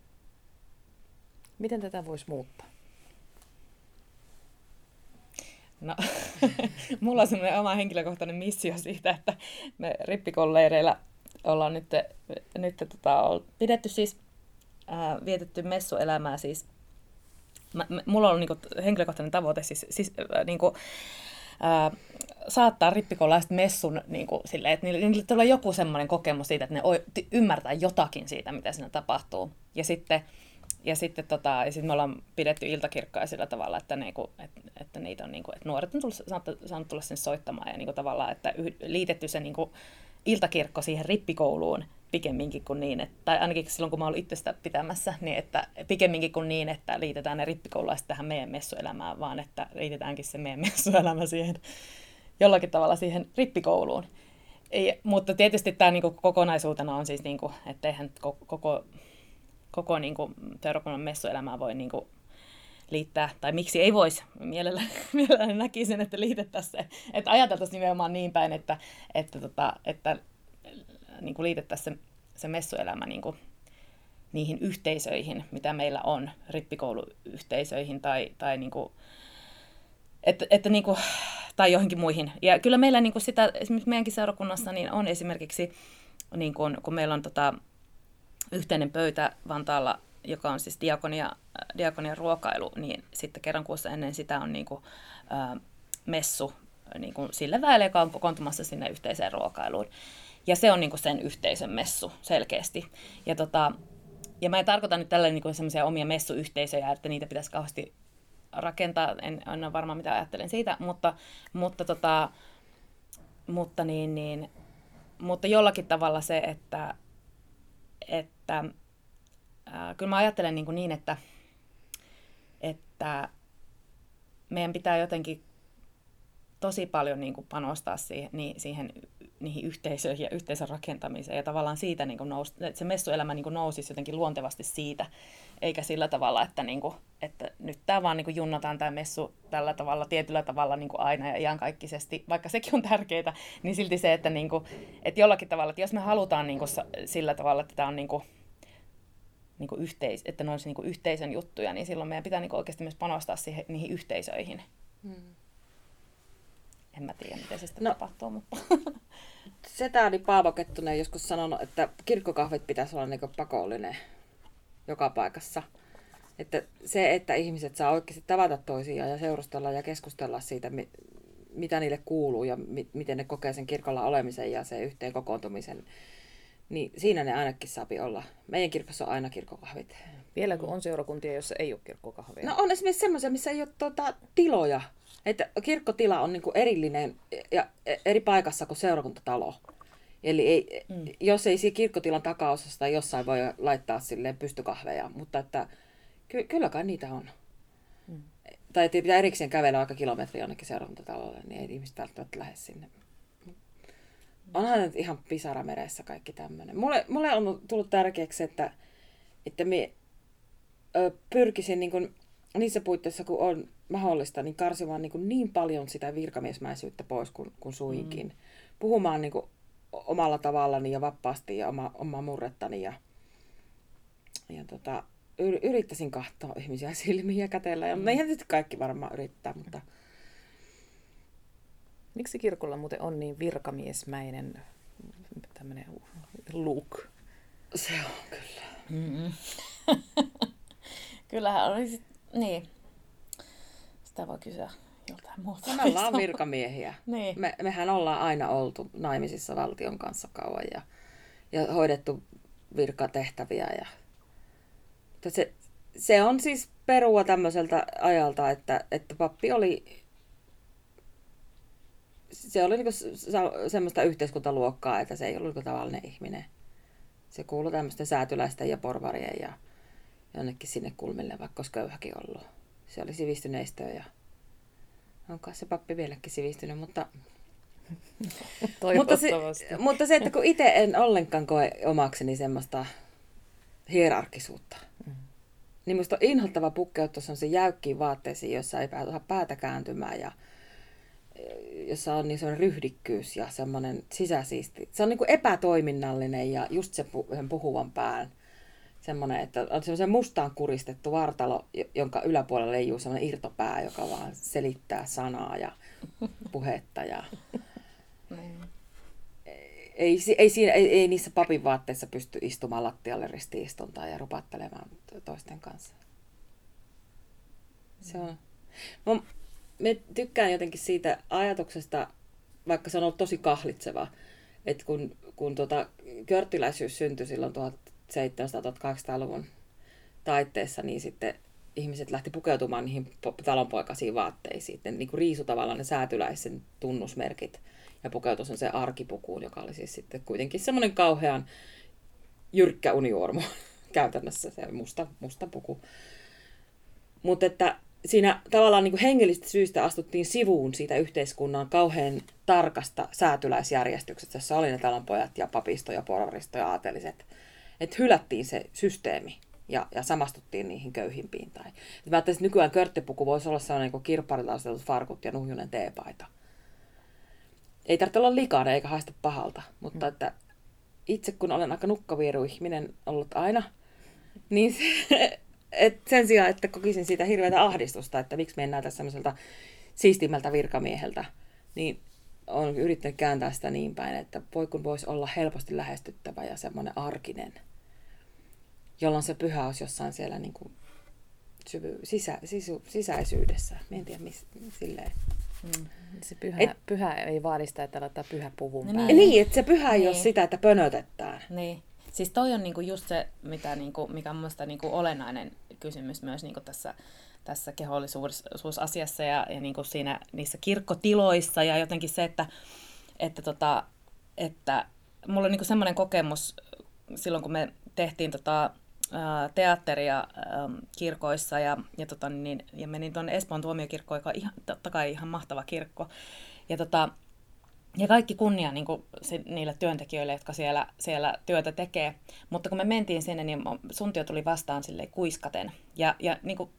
Miten tätä voisi muuttaa? No, mulla on semmoinen oma henkilökohtainen missio siitä, että me rippikolleireilla ollaan nyt, nyt tota, pidetty siis, ää, vietetty messuelämää siis. Mä, mulla on niinku henkilökohtainen tavoite siis, siis ää, niinku, ää, saattaa rippikoululaiset messun niin kuin, sille, että niille, niille tulee joku semmoinen kokemus siitä, että ne ymmärtää jotakin siitä, mitä siinä tapahtuu. Ja sitten ja sitten tota, ja sit me ollaan pidetty iltakirkkoja sillä tavalla, että, niinku, että, että, niitä on, niinku, että nuoret on tullut, saanut, saanut tulla sinne soittamaan ja niinku, tavallaan, että liitetty se niinku, iltakirkko siihen rippikouluun pikemminkin kuin niin, että, tai ainakin silloin kun mä olin itse sitä pitämässä, niin että pikemminkin kuin niin, että liitetään ne rippikoululaiset tähän meidän messuelämään, vaan että liitetäänkin se meidän messuelämä siihen jollakin tavalla siihen rippikouluun. Ei, mutta tietysti tämä niinku kokonaisuutena on siis, niinku, että eihän koko, koko niin kuin, seurakunnan messuelämää voi niin kuin, liittää, tai miksi ei voisi, mielelläni, mielelläni näkisin, että liitettäisiin se, että ajateltaisiin nimenomaan niin päin, että, että, tota, että niin kuin liitettäisiin se, se messuelämä niin kuin, niihin yhteisöihin, mitä meillä on, rippikouluyhteisöihin tai, tai niin kuin, että, että niin kuin, tai johonkin muihin. Ja kyllä meillä niin kuin sitä, esimerkiksi meidänkin seurakunnassa niin on esimerkiksi, niin kuin, kun meillä on tota, yhteinen pöytä Vantaalla, joka on siis diakonia, diakonia ruokailu, niin sitten kerran kuussa ennen sitä on niin kuin, ä, messu niin kuin sille väelle, joka on kokoontumassa sinne yhteiseen ruokailuun. Ja se on niin kuin sen yhteisön messu selkeästi. Ja, tota, ja mä en tarkoita nyt tällä niin semmoisia omia messuyhteisöjä, että niitä pitäisi kauheasti rakentaa, en, en ole varma mitä ajattelen siitä, mutta, mutta, tota, mutta, niin, niin, mutta jollakin tavalla se, että, että ää, kyllä mä ajattelen niin, kuin niin että, että meidän pitää jotenkin tosi paljon niin kuin panostaa siihen, niin, siihen, niihin yhteisöihin ja yhteisön rakentamiseen. Ja tavallaan siitä niin kuin nousi, että se messuelämä niin kuin nousisi jotenkin luontevasti siitä, eikä sillä tavalla, että, niin kuin, että nyt tämä vaan niin kuin junnataan tämä messu tällä tavalla, tietyllä tavalla niin kuin aina ja iankaikkisesti, vaikka sekin on tärkeää, niin silti se, että, niin kuin, että jollakin tavalla, että jos me halutaan niin kuin sillä tavalla, että tämä on niin kuin, niin kuin yhteis, että ne olisi niin kuin yhteisön juttuja, niin silloin meidän pitää niin kuin oikeasti myös panostaa siihen, niihin yhteisöihin. Hmm. En mä tiedä, miten se sitten no, tapahtuu, mutta... Setäni Paavo Kettunen joskus sanonut, että kirkkokahvit pitäisi olla niin pakollinen joka paikassa. Että se, että ihmiset saa oikeasti tavata toisiaan ja seurustella ja keskustella siitä, mitä niille kuuluu ja mi- miten ne kokee sen kirkolla olemisen ja se yhteen kokoontumisen, niin siinä ne ainakin saapi olla. Meidän kirkossa on aina kirkkokahvit. Vielä kun on seurakuntia, joissa ei ole kirkkokahveja. No on esimerkiksi semmoisia, missä ei ole tuota, tiloja. Että kirkkotila on niinku erillinen ja eri paikassa kuin seurakuntatalo. Eli ei, mm. jos ei siinä kirkkotilan takaosassa tai jossain voi laittaa silleen pystykahveja, mutta että ky- kyllä kai niitä on. Mm. Tai että pitää erikseen kävellä aika kilometri jonnekin seurakuntatalolle, niin ei ihmiset välttämättä lähde sinne. Onhan nyt ihan pisara meressä kaikki tämmöinen. Mulle, mulle on tullut tärkeäksi, että, että me ö, pyrkisin niin kuin, niissä puitteissa, kun on mahdollista, niin karsimaan niin, kuin niin paljon sitä virkamiesmäisyyttä pois kuin, kuin suinkin. Mm. Puhumaan niin kuin omalla tavallani ja vapaasti ja oma, omaa murrettani. Ja, ja tota, yrittäisin kahtoa ihmisiä silmiä ja kätellä. Ja, mm. Eihän sitten kaikki varmaan yrittää, mutta... Miksi kirkolla muuten on niin virkamiesmäinen tämmöinen look? Se on kyllä. Mm-hmm. Kyllähän olisi, niin. Sitä voi kysyä joltain muuta. Me ollaan virkamiehiä. niin. Me, mehän ollaan aina oltu naimisissa valtion kanssa kauan ja, ja hoidettu virkatehtäviä. Ja... Se, se on siis perua tämmöiseltä ajalta, että, että pappi oli se oli niinku semmoista yhteiskuntaluokkaa, että se ei ollut niinku tavallinen ihminen. Se kuului tämmöisten säätyläisten ja porvarien ja jonnekin sinne kulmille, vaikka olisi köyhäkin ollut. Se oli sivistyneistöä ja onko se pappi vieläkin sivistynyt, mutta... mutta, se, mutta se, että kun itse en ollenkaan koe omakseni semmoista hierarkisuutta, mm. niin minusta on inhottava pukkeuttaa se jäykkiin vaatteisiin, jossa ei päätä päätä kääntymään ja jossa on niin sellainen ryhdikkyys ja semmoinen sisäsiisti. Se on niin kuin epätoiminnallinen ja just se puhuvan pään semmoinen, että on semmoisen mustaan kuristettu vartalo, jonka yläpuolella leijuu semmoinen irtopää, joka vaan selittää sanaa ja puhetta. Ja... Niin. ei, ei, siinä, ei, ei niissä papin vaatteissa pysty istumaan lattialle ristiistuntaan ja rupattelemaan toisten kanssa. Se on... Mä, mä tykkään jotenkin siitä ajatuksesta, vaikka se on ollut tosi kahlitseva, että kun, kun tota, körttiläisyys syntyi silloin 1700-1800-luvun taitteessa, niin sitten ihmiset lähti pukeutumaan niihin talonpoikaisiin vaatteisiin. Ne niin kuin riisu tavallaan ne säätyläisen tunnusmerkit ja pukeutui se arkipukuun, joka oli siis sitten kuitenkin semmoinen kauhean jyrkkä uniormu käytännössä, se musta, musta puku. Mutta että siinä tavallaan niin kuin hengellisistä syistä astuttiin sivuun siitä yhteiskunnan kauhean tarkasta säätyläisjärjestyksestä, jossa oli ne talonpojat ja papisto ja porvaristo ja aateliset että hylättiin se systeemi ja, ja samastuttiin niihin köyhimpiin. Tai, että mä ajattelin, että nykyään körttipuku voisi olla sellainen kuin kirpparilla farkut ja nuhjunen teepaita. Ei tarvitse olla likaa eikä haista pahalta, mutta mm. että itse kun olen aika nukkavieru ihminen ollut aina, niin se, et sen sijaan, että kokisin siitä hirveätä ahdistusta, että miksi me näytä semmoiselta siistimmältä virkamieheltä, niin on yrittänyt kääntää sitä niin päin, että voi kun voisi olla helposti lähestyttävä ja semmoinen arkinen, jolloin se pyhä olisi jossain siellä niin kuin syvy, sisä, sisu, sisäisyydessä. Mä en tiedä, miss, silleen. Mm. Se pyhä, Et, pyhä ei vaadi sitä, että laittaa pyhä puvun niin, päälle. Niin, että se pyhä ei niin. ole sitä, että pönötetään. Niin. Siis toi on niinku just se, mitä niinku, mikä on mielestäni niinku olennainen kysymys myös niinku tässä tässä kehollisuusasiassa ja, ja niin kuin siinä, niissä kirkkotiloissa ja jotenkin se, että, että, tota, että mulla on niin semmoinen kokemus silloin, kun me tehtiin tota, teatteria kirkoissa ja, ja, tota, niin, ja menin tuonne Espoon tuomiokirkkoon, joka on ihan, totta kai ihan mahtava kirkko. Ja, tota, ja kaikki kunnia niin kuin, niille työntekijöille, jotka siellä, siellä työtä tekee. Mutta kun me mentiin sinne, niin suntio tuli vastaan sille kuiskaten. Ja, ja niin kuin,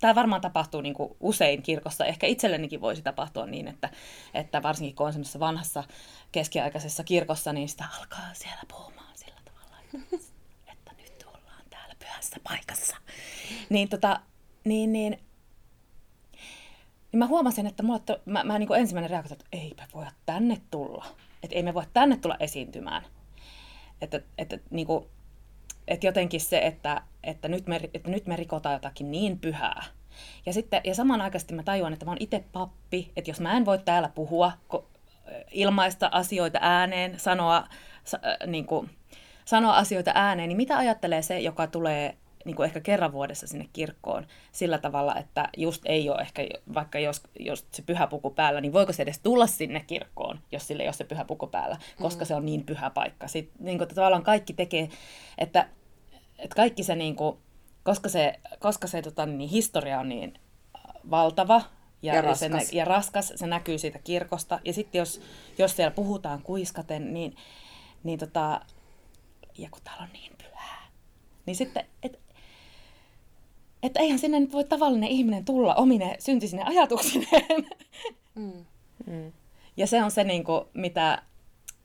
tämä varmaan tapahtuu niin kuin usein kirkossa. Ehkä itsellenikin voisi tapahtua niin, että, että varsinkin kun on semmoisessa vanhassa keskiaikaisessa kirkossa, niin sitä alkaa siellä puhumaan sillä tavalla, että nyt ollaan täällä pyhässä paikassa. Niin, tota, niin, niin, niin mä huomasin, että mulla, to, mä, mä niin ensimmäinen reaktio, että eipä voi tänne tulla. Että ei me voi tänne tulla esiintymään. Että, että niin kuin, että jotenkin se, että, että, nyt me, että nyt me rikotaan jotakin niin pyhää. Ja, sitten, ja samanaikaisesti mä tajuan, että mä oon itse pappi, että jos mä en voi täällä puhua, ilmaista asioita ääneen, sanoa, äh, niin kuin, sanoa asioita ääneen, niin mitä ajattelee se, joka tulee niin kuin ehkä kerran vuodessa sinne kirkkoon sillä tavalla, että just ei ole ehkä, vaikka jos, jos se pyhä puku päällä, niin voiko se edes tulla sinne kirkkoon, jos sille ei ole se pyhä puku päällä, koska mm. se on niin pyhä paikka. Sitten niin kuin, tavallaan kaikki tekee, että, että kaikki se, niin kuin, koska se, koska se tota, niin historia on niin valtava, ja, ja, raskas. Se, ja raskas, se näkyy siitä kirkosta. Ja sitten jos, jos siellä puhutaan kuiskaten, niin, niin tota, ja kun täällä on niin pyhää, niin sitten, että et eihän sinne nyt voi tavallinen ihminen tulla omine syntisine ajatuksineen. Mm. Mm. Ja se on se, niin kuin, mitä,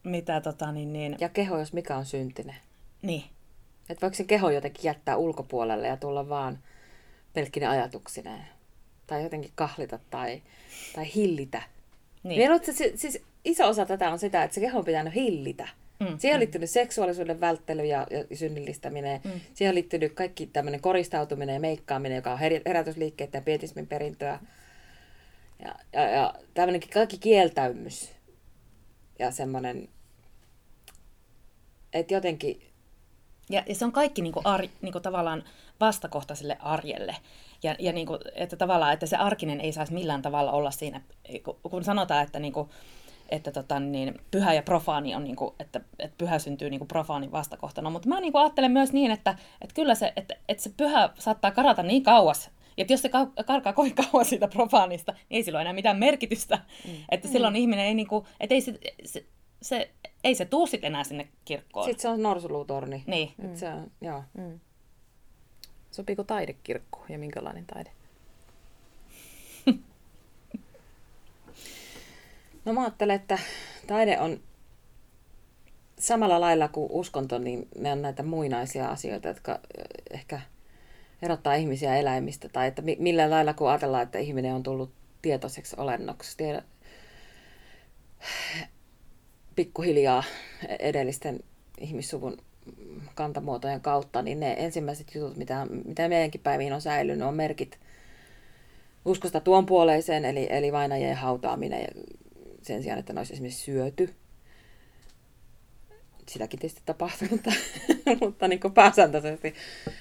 mitä tota, niin, niin... Ja keho, jos mikä on syntinen. Niin. Että voiko se keho jotenkin jättää ulkopuolelle ja tulla vaan pelkkinen ajatuksineen? Tai jotenkin kahlita tai, tai hillitä. Niin. Minä luulen, siis iso osa tätä on sitä, että se keho on pitänyt hillitä. Mm, Siihen on mm. liittynyt seksuaalisuuden välttely ja, ja synnillistäminen. Mm. Siihen on liittynyt kaikki tämmöinen koristautuminen ja meikkaaminen, joka on herätysliikkeiden ja pietismin perintöä. Ja, ja, ja tämmöinenkin kaikki kieltäymys. Ja semmoinen, että jotenkin... Ja, ja se on kaikki niinku ar, niinku tavallaan vastakohta sille arjelle. Ja, ja niinku, että tavallaan, että se arkinen ei saisi millään tavalla olla siinä, kun sanotaan, että niinku, että tota, niin, pyhä ja profaani on, niin kuin, että, että pyhä syntyy niin kuin profaanin vastakohtana. Mutta mä niin kuin ajattelen myös niin, että, että kyllä se, että, että se pyhä saattaa karata niin kauas, että jos se karkaa kovin kauas siitä profaanista, niin ei sillä ole enää mitään merkitystä. Mm. Että silloin mm. ihminen ei, niin kuin, että ei se, se, se, ei se tuu sitten enää sinne kirkkoon. Sitten se on norsulutorni. Niin. Mm. Se on, joo. Mm. Sopiiko taidekirkko ja minkälainen taide? No mä ajattelen, että taide on samalla lailla kuin uskonto, niin ne on näitä muinaisia asioita, jotka ehkä erottaa ihmisiä eläimistä. Tai että millä lailla kun ajatellaan, että ihminen on tullut tietoiseksi olennoksi. Tiedä, pikkuhiljaa edellisten ihmissuvun kantamuotojen kautta, niin ne ensimmäiset jutut, mitä, mitä meidänkin päiviin on säilynyt, on merkit uskosta tuon puoleiseen, eli, eli vainajien hautaaminen sen sijaan, että ne olisi esimerkiksi syöty. Sitäkin tietysti tapahtui, mutta, mutta niin pääsääntöisesti.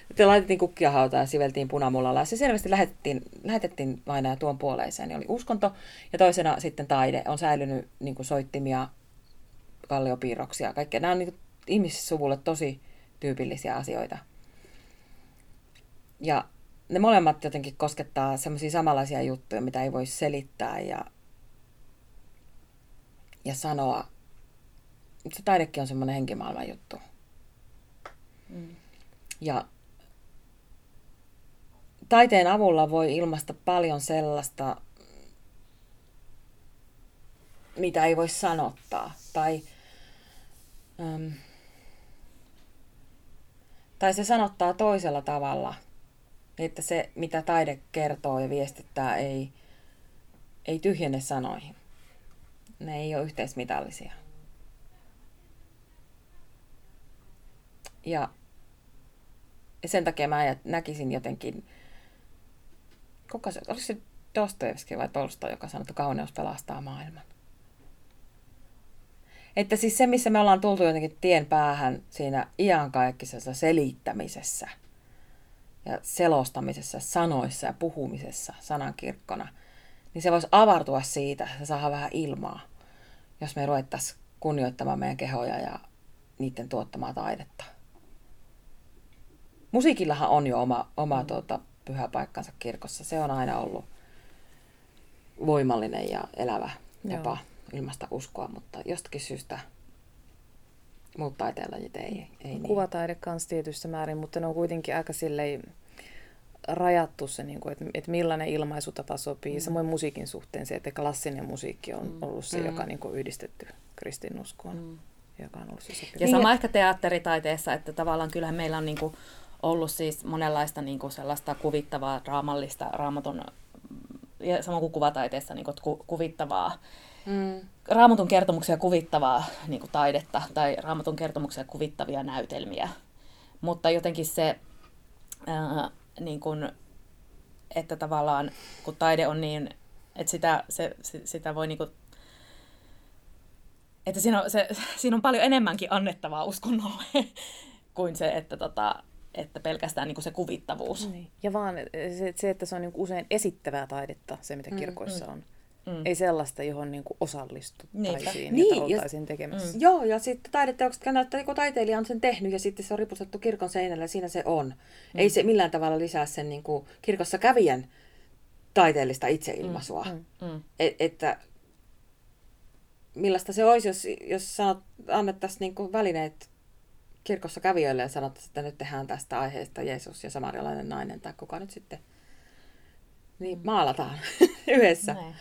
Että laitettiin kukkia hautaan ja siveltiin punamullalla. Ja se selvästi lähetettiin, lähetettiin vainaja tuon puoleiseen. Niin oli uskonto ja toisena sitten taide. On säilynyt niin soittimia, kalliopiirroksia, kaikkea. Nämä on niin ihmissuvulle tosi tyypillisiä asioita. Ja ne molemmat jotenkin koskettaa semmoisia samanlaisia juttuja, mitä ei voi selittää ja ja sanoa. Se taidekin on semmoinen henkimaailman juttu. Mm. Ja taiteen avulla voi ilmaista paljon sellaista, mitä ei voi sanottaa. Tai, äm, tai se sanottaa toisella tavalla, että se, mitä taide kertoo ja viestittää, ei, ei tyhjene sanoihin ne ei ole yhteismitallisia. Ja sen takia mä näkisin jotenkin, kuka se, oliko se Dostoevski vai Tolsto, joka sanoi, että kauneus pelastaa maailman. Että siis se, missä me ollaan tultu jotenkin tien päähän siinä iankaikkisessa selittämisessä ja selostamisessa, sanoissa ja puhumisessa sanankirkkona, niin se voisi avartua siitä ja saada vähän ilmaa jos me ruvettaisiin kunnioittamaan meidän kehoja ja niiden tuottamaa taidetta. Musiikillahan on jo oma, oma mm. tuota, pyhä paikkansa kirkossa. Se on aina ollut voimallinen ja elävä tapa Joo. Ilmasta uskoa, mutta jostakin syystä muut taiteenlajit ei, ei niin. Kuvataide kanssa tietyssä määrin, mutta ne on kuitenkin aika silleen rajattu se, niin kuin, että, että millainen ilmaisutapa sopii. Mm. Samoin musiikin suhteen se, että klassinen musiikki on mm. ollut se, mm. joka on niin kuin, yhdistetty kristinuskoon. Mm. Joka on ollut se sopiva. Ja sama niin, ehkä teatteritaiteessa, että tavallaan kyllähän meillä on niin kuin, ollut siis monenlaista niin kuin sellaista kuvittavaa, raamallista, raamatun, ja sama kuin kuvataiteessa niin kuin, ku, kuvittavaa, mm. raamatun kertomuksia kuvittavaa niin kuin taidetta tai raamatun kertomuksia kuvittavia näytelmiä. Mutta jotenkin se, ää, niin kuin, että tavallaan kun taide on niin, että sitä, se, sitä voi niin kuin, että siinä on, se, siinä on paljon enemmänkin annettavaa uskonnolle kuin se, että, tota, että pelkästään niin kuin se kuvittavuus. Niin. Ja vaan se, se, että se on niin usein esittävää taidetta, se mitä kirkoissa mm, on. Mm. Ei sellaista, johon niin kuin osallistuttaisiin niin, ja oltaisiin tekemässä. Mm. Joo, ja sitten taideteokset näyttää, että joku taiteilija on sen tehnyt ja sitten se on ripustettu kirkon seinällä ja siinä se on. Mm. Ei se millään tavalla lisää sen niin kuin, kirkossa kävijän taiteellista itseilmaisua. Mm. Mm. Et, että millaista se olisi, jos, jos sanot, annettaisiin niin kuin välineet kirkossa kävijöille ja sanottaisiin, että nyt tehdään tästä aiheesta Jeesus ja samarialainen nainen tai kuka nyt sitten niin mm. maalataan yhdessä. Näin.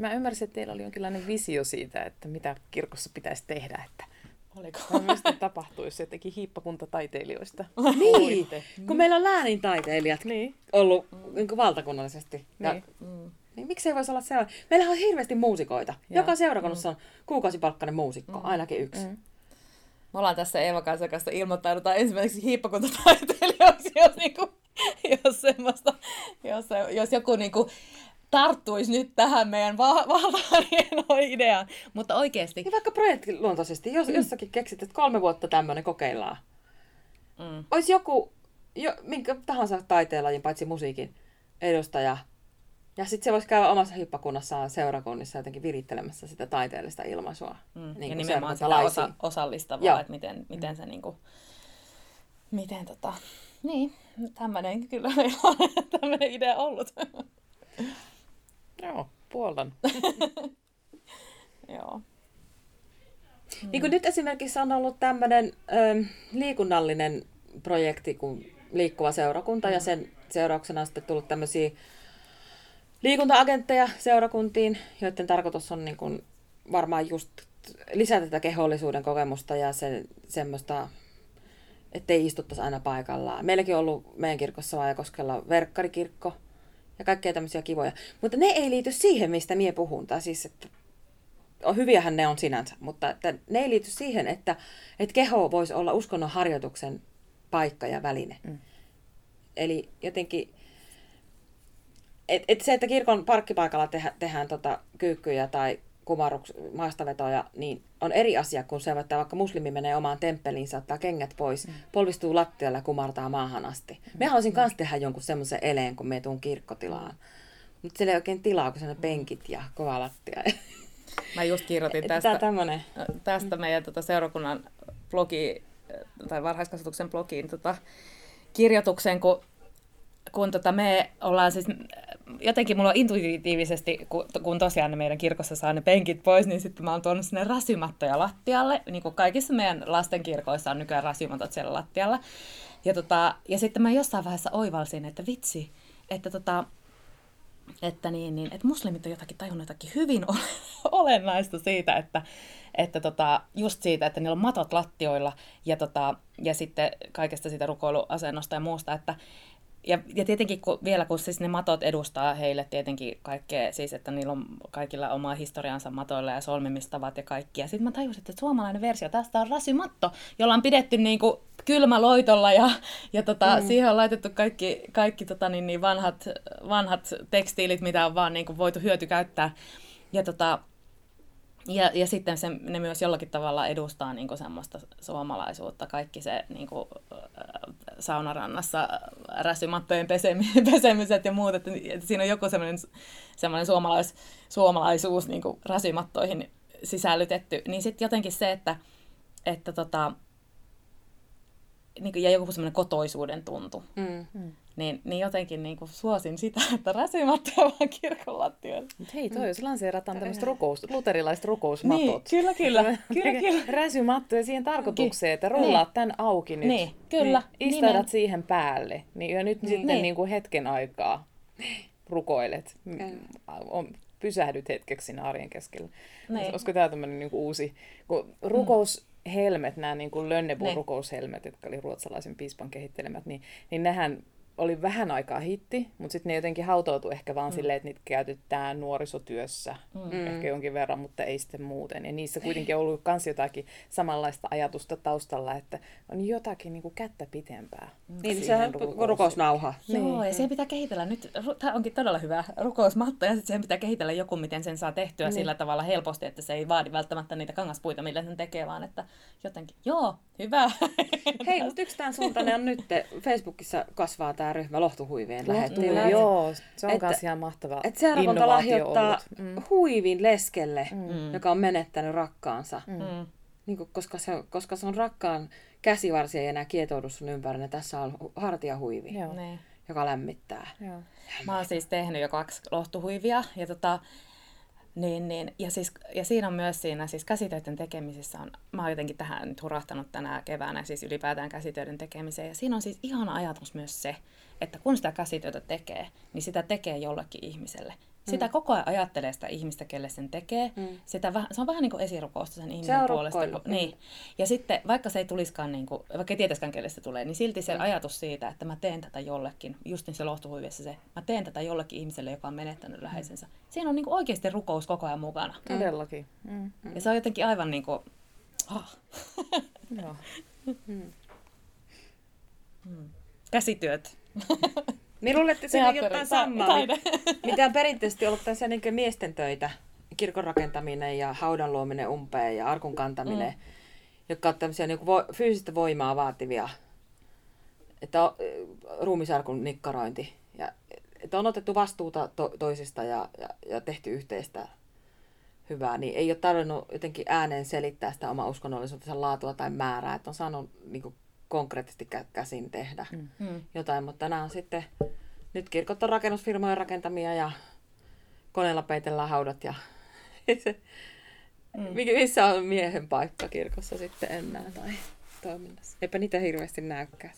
Mä ymmärsin, että teillä oli jonkinlainen visio siitä, että mitä kirkossa pitäisi tehdä. Että Oliko? Mä tapahtuisi jotenkin hiippakunta taiteilijoista. niin, kun meillä on läänin taiteilijat niin. ollut mm. niin valtakunnallisesti. Niin. Ja, mm. Niin miksei voisi olla sellainen? Meillä on hirveästi muusikoita. Ja. Joka seurakunnassa mm. on kuukausipalkkainen muusikko, mm. ainakin yksi. Mm. Me ollaan tässä Eeva kanssa, kanssa ilmoittaudutaan ensimmäiseksi hiippakuntataiteilijoiksi, jos, niinku, jos, semmoista, jos, jos joku niinku tarttuisi nyt tähän meidän valtavan hienoon ideaan. Mutta oikeasti... Ja vaikka projektiluontoisesti, jos mm. jossakin keksit, että kolme vuotta tämmöinen kokeillaan. Mm. Olisi joku, jo, minkä tahansa taiteenlajin, paitsi musiikin edustaja, ja sitten se voisi käydä omassa hyppakunnassaan seurakunnissa jotenkin virittelemässä sitä taiteellista ilmaisua. Mm. Niin ja nimenomaan sitä osa, osallistavaa, Joo. että miten, miten se niinku, miten tota, niin, tämmöinen kyllä meillä on tämmöinen idea ollut. Joo, puolan. Joo. Niin kuin nyt esimerkiksi on ollut tämmöinen ö, liikunnallinen projekti kuin Liikkuva seurakunta mm. ja sen seurauksena on sitten tullut tämmöisiä liikunta-agentteja seurakuntiin, joiden tarkoitus on niin kuin varmaan just lisätä tätä kehollisuuden kokemusta ja sen, semmoista, ettei istuttaisi aina paikallaan. Meilläkin on ollut meidän kirkossa Vaajakoskella verkkarikirkko ja kaikkea tämmöisiä kivoja. Mutta ne ei liity siihen, mistä mie puhun. Tai siis, että on, hyviähän ne on sinänsä, mutta että ne ei liity siihen, että, että keho voisi olla uskonnon harjoituksen paikka ja väline. Mm. Eli jotenkin et, et se, että kirkon parkkipaikalla tehdä, tehdään tota kyykkyjä tai kumaruks, maastavetoja, niin on eri asia kuin se, että vaikka muslimi menee omaan temppeliin, ottaa kengät pois, mm. polvistuu lattialle ja kumartaa maahan asti. Mm. Me haluaisin myös tehdä jonkun semmoisen eleen, kun me tuun kirkkotilaan. Mutta siellä ei oikein tilaa, kun on penkit ja kova lattia. Mä just kirjoitin tästä, tästä meidän tota, seurakunnan blogi, tai varhaiskasvatuksen blogiin tota, kirjoituksen, kun kun tota me ollaan siis, jotenkin mulla on intuitiivisesti, kun, kun tosiaan ne meidän kirkossa saa ne penkit pois, niin sitten mä oon tuonut sinne rasimattoja lattialle. Niin kuin kaikissa meidän lasten kirkoissa on nykyään rasimatot siellä lattialla. Ja, tota, ja sitten mä jossain vaiheessa oivalsin, että vitsi, että tota, että, niin, niin, että muslimit on jotakin tajunnut jotakin hyvin olennaista siitä, että, että tota, just siitä, että niillä on matot lattioilla ja, tota, ja sitten kaikesta siitä rukoiluasennosta ja muusta, että, ja, ja tietenkin kun, vielä kun siis ne matot edustaa heille tietenkin kaikkea, siis että niillä on kaikilla oma historiansa matoilla ja solmimistavat ja kaikki. Ja sitten mä tajusin, että suomalainen versio tästä on rasimatto, jolla on pidetty niin kuin kylmäloitolla ja, ja tota, mm. siihen on laitettu kaikki, kaikki tota, niin, niin vanhat, vanhat tekstiilit, mitä on vaan niin kuin voitu hyötykäyttää. Ja tota, ja, ja sitten se, ne myös jollakin tavalla edustaa niin semmoista suomalaisuutta, kaikki se niin kuin, saunarannassa räsymattojen pesemiset ja muut, että, että siinä on joku semmoinen, semmoinen suomalais, suomalaisuus niin kuin räsymattoihin sisällytetty, niin sitten jotenkin se, että, että tota, niin kuin, ja joku semmoinen kotoisuuden tuntu. Mm. mm niin, niin jotenkin niin kuin suosin sitä, että räsymattoja vaan kirkon lattioille. hei, toi jos lanseerataan tämmöistä rukous, luterilaiset rukousmatot. Niin, kyllä, kyllä. kyllä, kyllä. Räsymattoja siihen tarkoitukseen, että rullaat niin. tämän auki nyt. Niin, kyllä. Niin, istaudat siihen päälle. Niin, ja nyt niin. sitten niin. Niin kuin hetken aikaa rukoilet. On, pysähdyt hetkeksi siinä arjen keskellä. Niin. Olisiko tämä tämmöinen niin uusi, kun rukous, mm. helmet, nämä niin kuin Lönnebun niin. rukoushelmet, jotka oli ruotsalaisen piispan kehittelemät, niin, niin nehän oli vähän aikaa hitti, mutta sitten ne jotenkin hautoutui ehkä vaan mm. silleen, että niitä käytetään nuorisotyössä mm. ehkä jonkin verran, mutta ei sitten muuten. Ja niissä kuitenkin on ollut myös jotakin samanlaista ajatusta taustalla, että on jotakin niin kuin kättä pitempää. Niin, se on rukousnauha. Niin. Joo, ja siihen pitää kehitellä nyt, tämä onkin todella hyvä rukousmatto, ja sitten siihen pitää kehitellä joku, miten sen saa tehtyä niin. sillä tavalla helposti, että se ei vaadi välttämättä niitä kangaspuita, millä sen tekee, vaan että jotenkin, joo, hyvä. Hei, mutta yksi tämän suuntainen on nyt, Facebookissa kasvaa tämä ryhmä Lohtuhuivien lähettilä. Joo, se on myös ihan mahtava Että seurakunta lahjoittaa mm. huivin leskelle, mm. joka on menettänyt rakkaansa. Mm. mm. Niin kuin, koska, se, koska se on rakkaan käsivarsi ei enää kietoudu sun ympärillä. Tässä on hartiahuivi, Joo. Niin. joka lämmittää. Joo. Mä oon siis tehnyt jo kaksi lohtuhuivia. Ja tota, niin, niin. Ja, siis, ja siinä on myös siinä siis käsitöiden tekemisessä on, mä oon jotenkin tähän nyt hurahtanut tänä keväänä siis ylipäätään käsitöiden tekemiseen. Ja siinä on siis ihana ajatus myös se, että kun sitä käsityötä tekee, niin sitä tekee jollekin ihmiselle. Sitä mm. koko ajan ajattelee sitä ihmistä, kelle sen tekee. Mm. Sitä väh, se on vähän niin kuin esirukousta sen ihmisen puolesta. Kun, mm. niin. Ja sitten vaikka se ei tulisikaan, niin kuin, vaikka ei tietäisikään, kelle se tulee, niin silti se mm. ajatus siitä, että mä teen tätä jollekin, just niin se lohtuhuivissa se, mä teen tätä jollekin ihmiselle, joka on menettänyt läheisensä. Mm. Siinä on niin kuin oikeasti rukous koko ajan mukana. Mm. Todellakin. Mm. Ja se on jotenkin aivan niin kuin, oh. Joo. Mm. Käsityöt. Niin luulette siinä jotain samaa, mitä on perinteisesti ollut tässä niin miesten töitä, kirkon rakentaminen ja haudan luominen umpeen ja arkun kantaminen, mm. jotka ovat tämmöisiä niin vo- fyysistä voimaa vaativia. Että on, ruumisarkun nikkarointi. Ja, että on otettu vastuuta to- toisista ja, ja, ja tehty yhteistä hyvää, niin ei ole tarvinnut jotenkin ääneen selittää sitä omaa uskonnollisuutensa laatua tai määrää, että on saanut niin kuin, konkreettisesti käsin tehdä mm. mm. jotain, mutta nämä on sitten, nyt kirkot on rakennusfirmojen rakentamia ja koneella peitellään haudat ja se, mm. missä on miehen paikka kirkossa sitten enää tai toiminnassa. Eipä niitä hirveästi näykään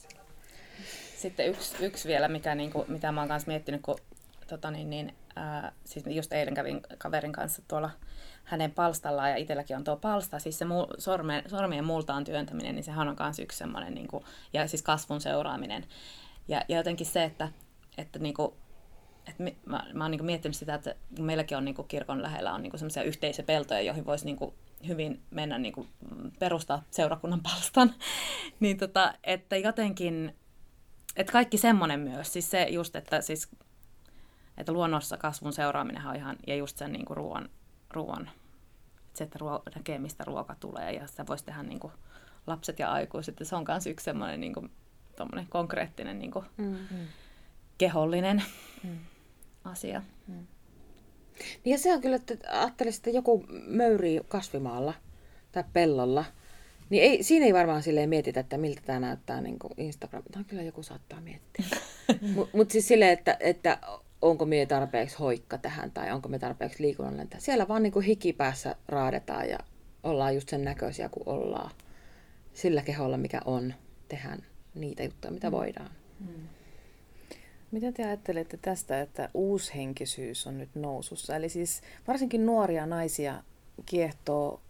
Sitten yksi, yksi vielä, mikä, niin kuin, mitä mä oon kanssa miettinyt, kun tota niin, niin, ää, siis just eilen kävin kaverin kanssa tuolla hänen palstallaan ja itselläkin on tuo palsta, siis se mu- sorme, sormien multaan työntäminen, niin sehän on myös yksi semmoinen, niin ja siis kasvun seuraaminen. Ja, ja jotenkin se, että, että niin kuin, että mi, mä, mä oon niin miettinyt sitä, että meilläkin on niin kuin kirkon lähellä on niin semmoisia yhteisöpeltoja, joihin voisi niin kuin hyvin mennä niin kuin perustaa seurakunnan palstan. niin tota, että jotenkin, että kaikki semmoinen myös, siis se just, että siis että luonnossa kasvun seuraaminen on ihan, ja just sen niin kuin ruoan, ruoan se, että ruo- näkee, mistä ruoka tulee, ja sitä voisi tehdä niin kuin lapset ja aikuiset, ja se on myös yksi semmoinen niin kuin, konkreettinen niin kuin, mm. kehollinen mm. asia. Mm. Niin ja se on kyllä, että ajattelisin, että joku möyrii kasvimaalla tai pellolla, niin ei, siinä ei varmaan silleen mietitä, että miltä tämä näyttää niin Instagram. Tämä kyllä joku saattaa miettiä. Mutta mut siis silleen, että, että onko me tarpeeksi hoikka tähän tai onko me tarpeeksi liikunnallinen. Siellä vaan niin kuin hikipäässä raadetaan ja ollaan just sen näköisiä kuin ollaan. Sillä keholla, mikä on, tehdään niitä juttuja, mitä mm. voidaan. Mm. Mitä te ajattelette tästä, että uushenkisyys on nyt nousussa? Eli siis varsinkin nuoria naisia kiehtoo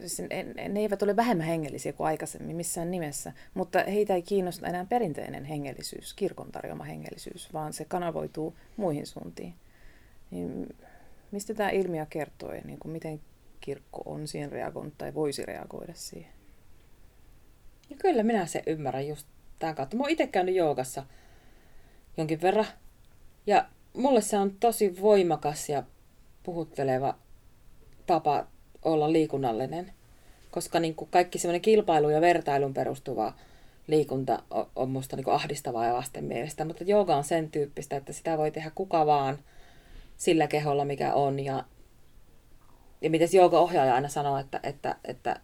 siis ne, ne eivät ole vähemmän hengellisiä kuin aikaisemmin missään nimessä, mutta heitä ei kiinnosta enää perinteinen hengellisyys, kirkon tarjoama hengellisyys, vaan se kanavoituu muihin suuntiin. Niin mistä tämä ilmiö kertoo ja niin kuin miten kirkko on siihen reagoinut tai voisi reagoida siihen? Ja kyllä minä se ymmärrän just tämän kautta. Mä oon itse käynyt joogassa jonkin verran. Ja mulle se on tosi voimakas ja puhutteleva tapa olla liikunnallinen, koska niin kuin kaikki semmoinen kilpailu ja vertailun perustuva liikunta on, musta niin kuin ahdistavaa ja vastenmielistä, mutta jooga on sen tyyppistä, että sitä voi tehdä kuka vaan sillä keholla, mikä on. Ja, ja miten jooga-ohjaaja aina sanoo, että, että, että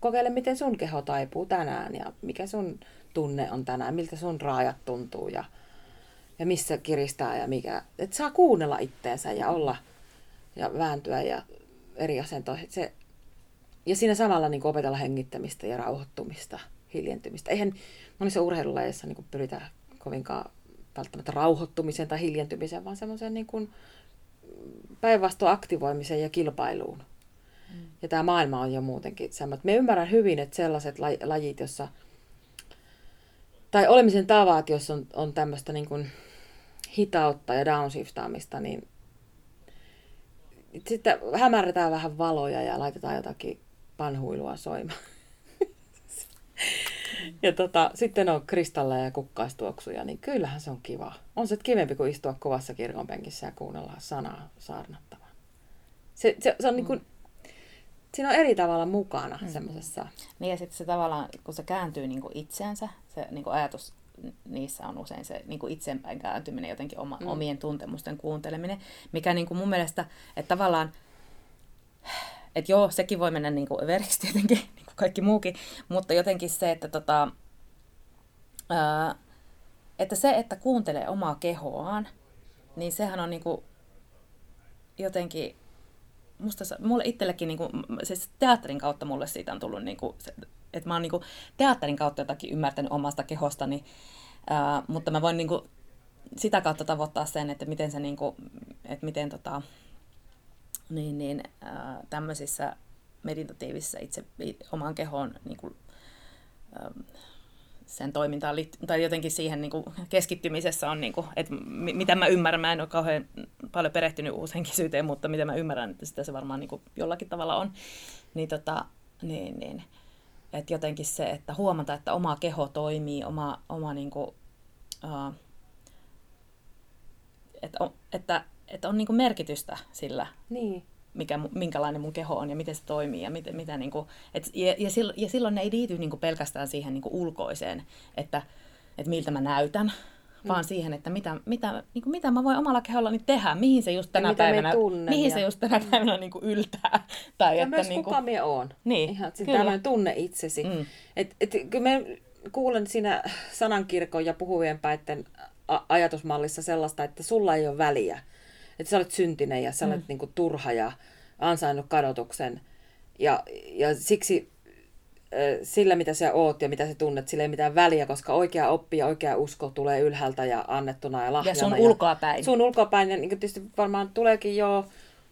kokeile, miten sun keho taipuu tänään ja mikä sun tunne on tänään, miltä sun raajat tuntuu ja, ja missä kiristää ja mikä. Että saa kuunnella itteensä ja olla ja vääntyä ja eri asentoihin. Se, ja siinä samalla niin opetella hengittämistä ja rauhoittumista, hiljentymistä. Eihän monissa urheilulajeissa niin pyritä kovinkaan välttämättä rauhoittumiseen tai hiljentymiseen, vaan semmoiseen niin päinvastoin aktivoimiseen ja kilpailuun. Mm. Ja tämä maailma on jo muutenkin semmoinen. Me ymmärrän hyvin, että sellaiset lajit, jossa tai olemisen tavat, jos on, on tämmöistä niin kuin hitautta ja downshiftaamista, niin sitten hämärretään vähän valoja ja laitetaan jotakin panhuilua soimaan. ja tota, sitten on kristalleja ja kukkaistuoksuja, niin kyllähän se on kiva. On se kivempi kuin istua kovassa kirkonpenkissä ja kuunnella sanaa saarnattavan. Se, se, se on niin kuin, siinä on eri tavalla mukana mm. semmoisessa. Niin ja sitten se tavallaan, kun se kääntyy niin kuin itseensä, se niin kuin ajatus niissä on usein se niin kuin itsepäin kääntyminen, jotenkin oma, mm. omien tuntemusten kuunteleminen, mikä niin kuin mun mielestä, että tavallaan, että joo, sekin voi mennä niin kuin överiksi tietenkin, niin kuin kaikki muukin, mutta jotenkin se, että, tota, ää, että se, että kuuntelee omaa kehoaan, niin sehän on niin kuin jotenkin musta, mulle itsellekin, niin kuin, siis teatterin kautta mulle siitä on tullut, niin kuin, se, että mä oon niin kuin, teatterin kautta jotakin ymmärtänyt omasta kehostani, ää, mutta mä voin niin kuin, sitä kautta tavoittaa sen, että miten se, niin kuin, että miten tota, niin, niin, ää, tämmöisissä meditatiivisissa itse omaan kehoon niin kuin, ää, sen toimintaan tai jotenkin siihen niin kuin keskittymisessä on, niin kuin, että mitä mä ymmärrän, mä en ole kauhean paljon perehtynyt uushenkisyyteen, mutta mitä mä ymmärrän, että sitä se varmaan niin kuin jollakin tavalla on, niin, tota, niin, niin että jotenkin se, että huomata, että oma keho toimii, oma, oma niin kuin, uh, että, on, että, että on niin kuin merkitystä sillä, niin mikä, minkälainen mun keho on ja miten se toimii. Ja, miten, mitä, niin kuin, et, ja, ja, silloin, ja silloin ne ei liity niin kuin pelkästään siihen niin kuin ulkoiseen, että, että miltä mä näytän, mm. vaan siihen, että mitä, mitä, niin kuin, mitä mä voin omalla kehollani tehdä, mihin se just tänä päivänä, mihin ja... se just tänä mm. päivänä niin kuin yltää. Tai ja että, myös niin kuin... kuka minä oon. Niin, Ihan, tämmöinen tunne itsesi. Mm. Et, et, kyllä mä kuulen siinä sanankirkon ja puhuvien päitten ajatusmallissa sellaista, että sulla ei ole väliä että sä olet syntinen ja sä olet mm. niin kuin, turha ja ansainnut kadotuksen. Ja, ja siksi sillä, mitä sä oot ja mitä sä tunnet, sillä ei mitään väliä, koska oikea oppi ja oikea usko tulee ylhäältä ja annettuna ja lahjana. Ja sun ulkoapäin. Sun ulkoapäin, ja niin tietysti varmaan tuleekin jo,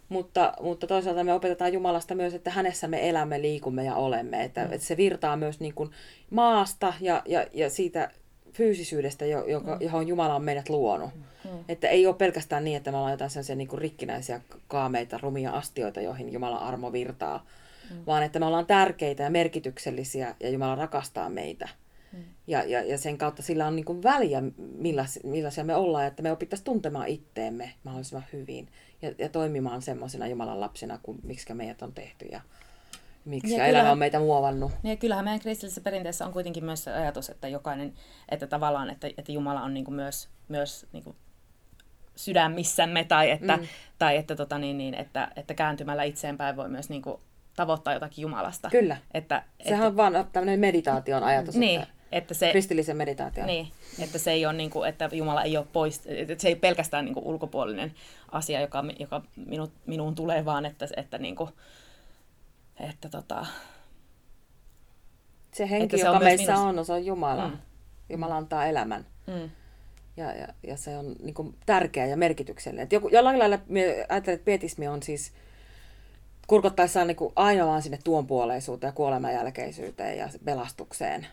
mutta, mutta toisaalta me opetetaan Jumalasta myös, että hänessä me elämme, liikumme ja olemme. Että, mm. että se virtaa myös niin kuin maasta ja, ja, ja siitä fyysisyydestä, joka, mm. johon Jumala on meidät luonut. Mm. Että ei ole pelkästään niin, että me ollaan jotain sellaisia niin kuin rikkinäisiä kaameita, rumia astioita, joihin Jumalan armo virtaa, mm. Vaan että me ollaan tärkeitä ja merkityksellisiä ja Jumala rakastaa meitä. Mm. Ja, ja, ja sen kautta sillä on niin kuin väliä, millais, millaisia me ollaan, että me opittaisiin tuntemaan itteemme mahdollisimman hyvin ja, ja toimimaan semmoisena Jumalan lapsina kuin miksi meidät on tehty. Ja, miksi ja elämä on meitä muovannut. Niin ja kyllähän meidän kristillisessä perinteessä on kuitenkin myös se ajatus, että jokainen, että tavallaan, että, että Jumala on niin kuin myös, myös niin kuin sydämissämme tai että, mm. tai että, tota niin, niin, että, että kääntymällä itseenpäin voi myös niin kuin tavoittaa jotakin Jumalasta. Kyllä. Että, Sehän että, on vaan tämmöinen meditaation ajatus. Niin, että, että se, kristillisen meditaation. Niin, että se ei ole niin kuin, että Jumala ei ole pois, että se ei pelkästään niin kuin ulkopuolinen asia, joka, joka minu, minuun tulee, vaan että, että niin kuin, että tota, se henki, että se joka on meissä minus... on, se on Jumala. Mm. Jumala antaa elämän. Mm. Ja, ja, ja se on niin kuin, tärkeä ja merkityksellinen. Et joku, jollain lailla ajattelen, että pietismi on siis kurkottaessaan niin aina vaan sinne tuonpuoleisuuteen ja kuoleman jälkeisyyteen ja pelastukseen,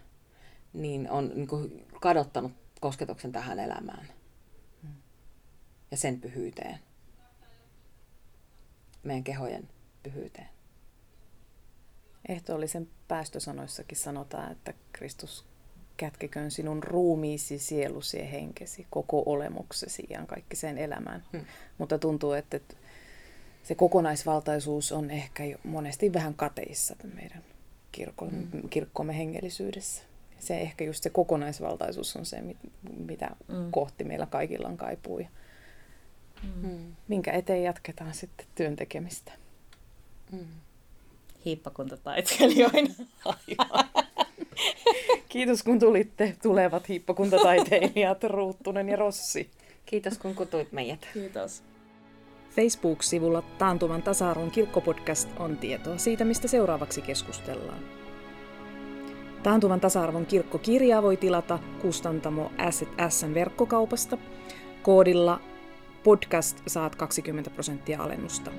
niin on niin kuin, kadottanut kosketuksen tähän elämään ja sen pyhyyteen. Meidän kehojen pyhyyteen. Ehtoollisen päästösanoissakin sanotaan, että Kristus kätkeköön sinun ruumiisi, sielusi ja henkesi, koko olemuksesi ja kaikki sen elämään. Hmm. Mutta tuntuu, että se kokonaisvaltaisuus on ehkä jo monesti vähän kateissa meidän kirkko, hmm. kirkkomme hengellisyydessä. Se ehkä just se kokonaisvaltaisuus on se, mitä hmm. kohti meillä kaikilla on kaipuu. Hmm. Minkä eteen jatketaan sitten työn tekemistä. Hmm hiippakuntataiteilijoina. Kiitos kun tulitte, tulevat hiippakuntataiteilijat Ruuttunen ja Rossi. Kiitos kun kutuit meidät. Kiitos. Facebook-sivulla Taantuvan tasa-arvon kirkkopodcast on tietoa siitä, mistä seuraavaksi keskustellaan. Taantuvan tasa-arvon kirkkokirjaa voi tilata kustantamo SN verkkokaupasta. Koodilla podcast saat 20 prosenttia alennusta.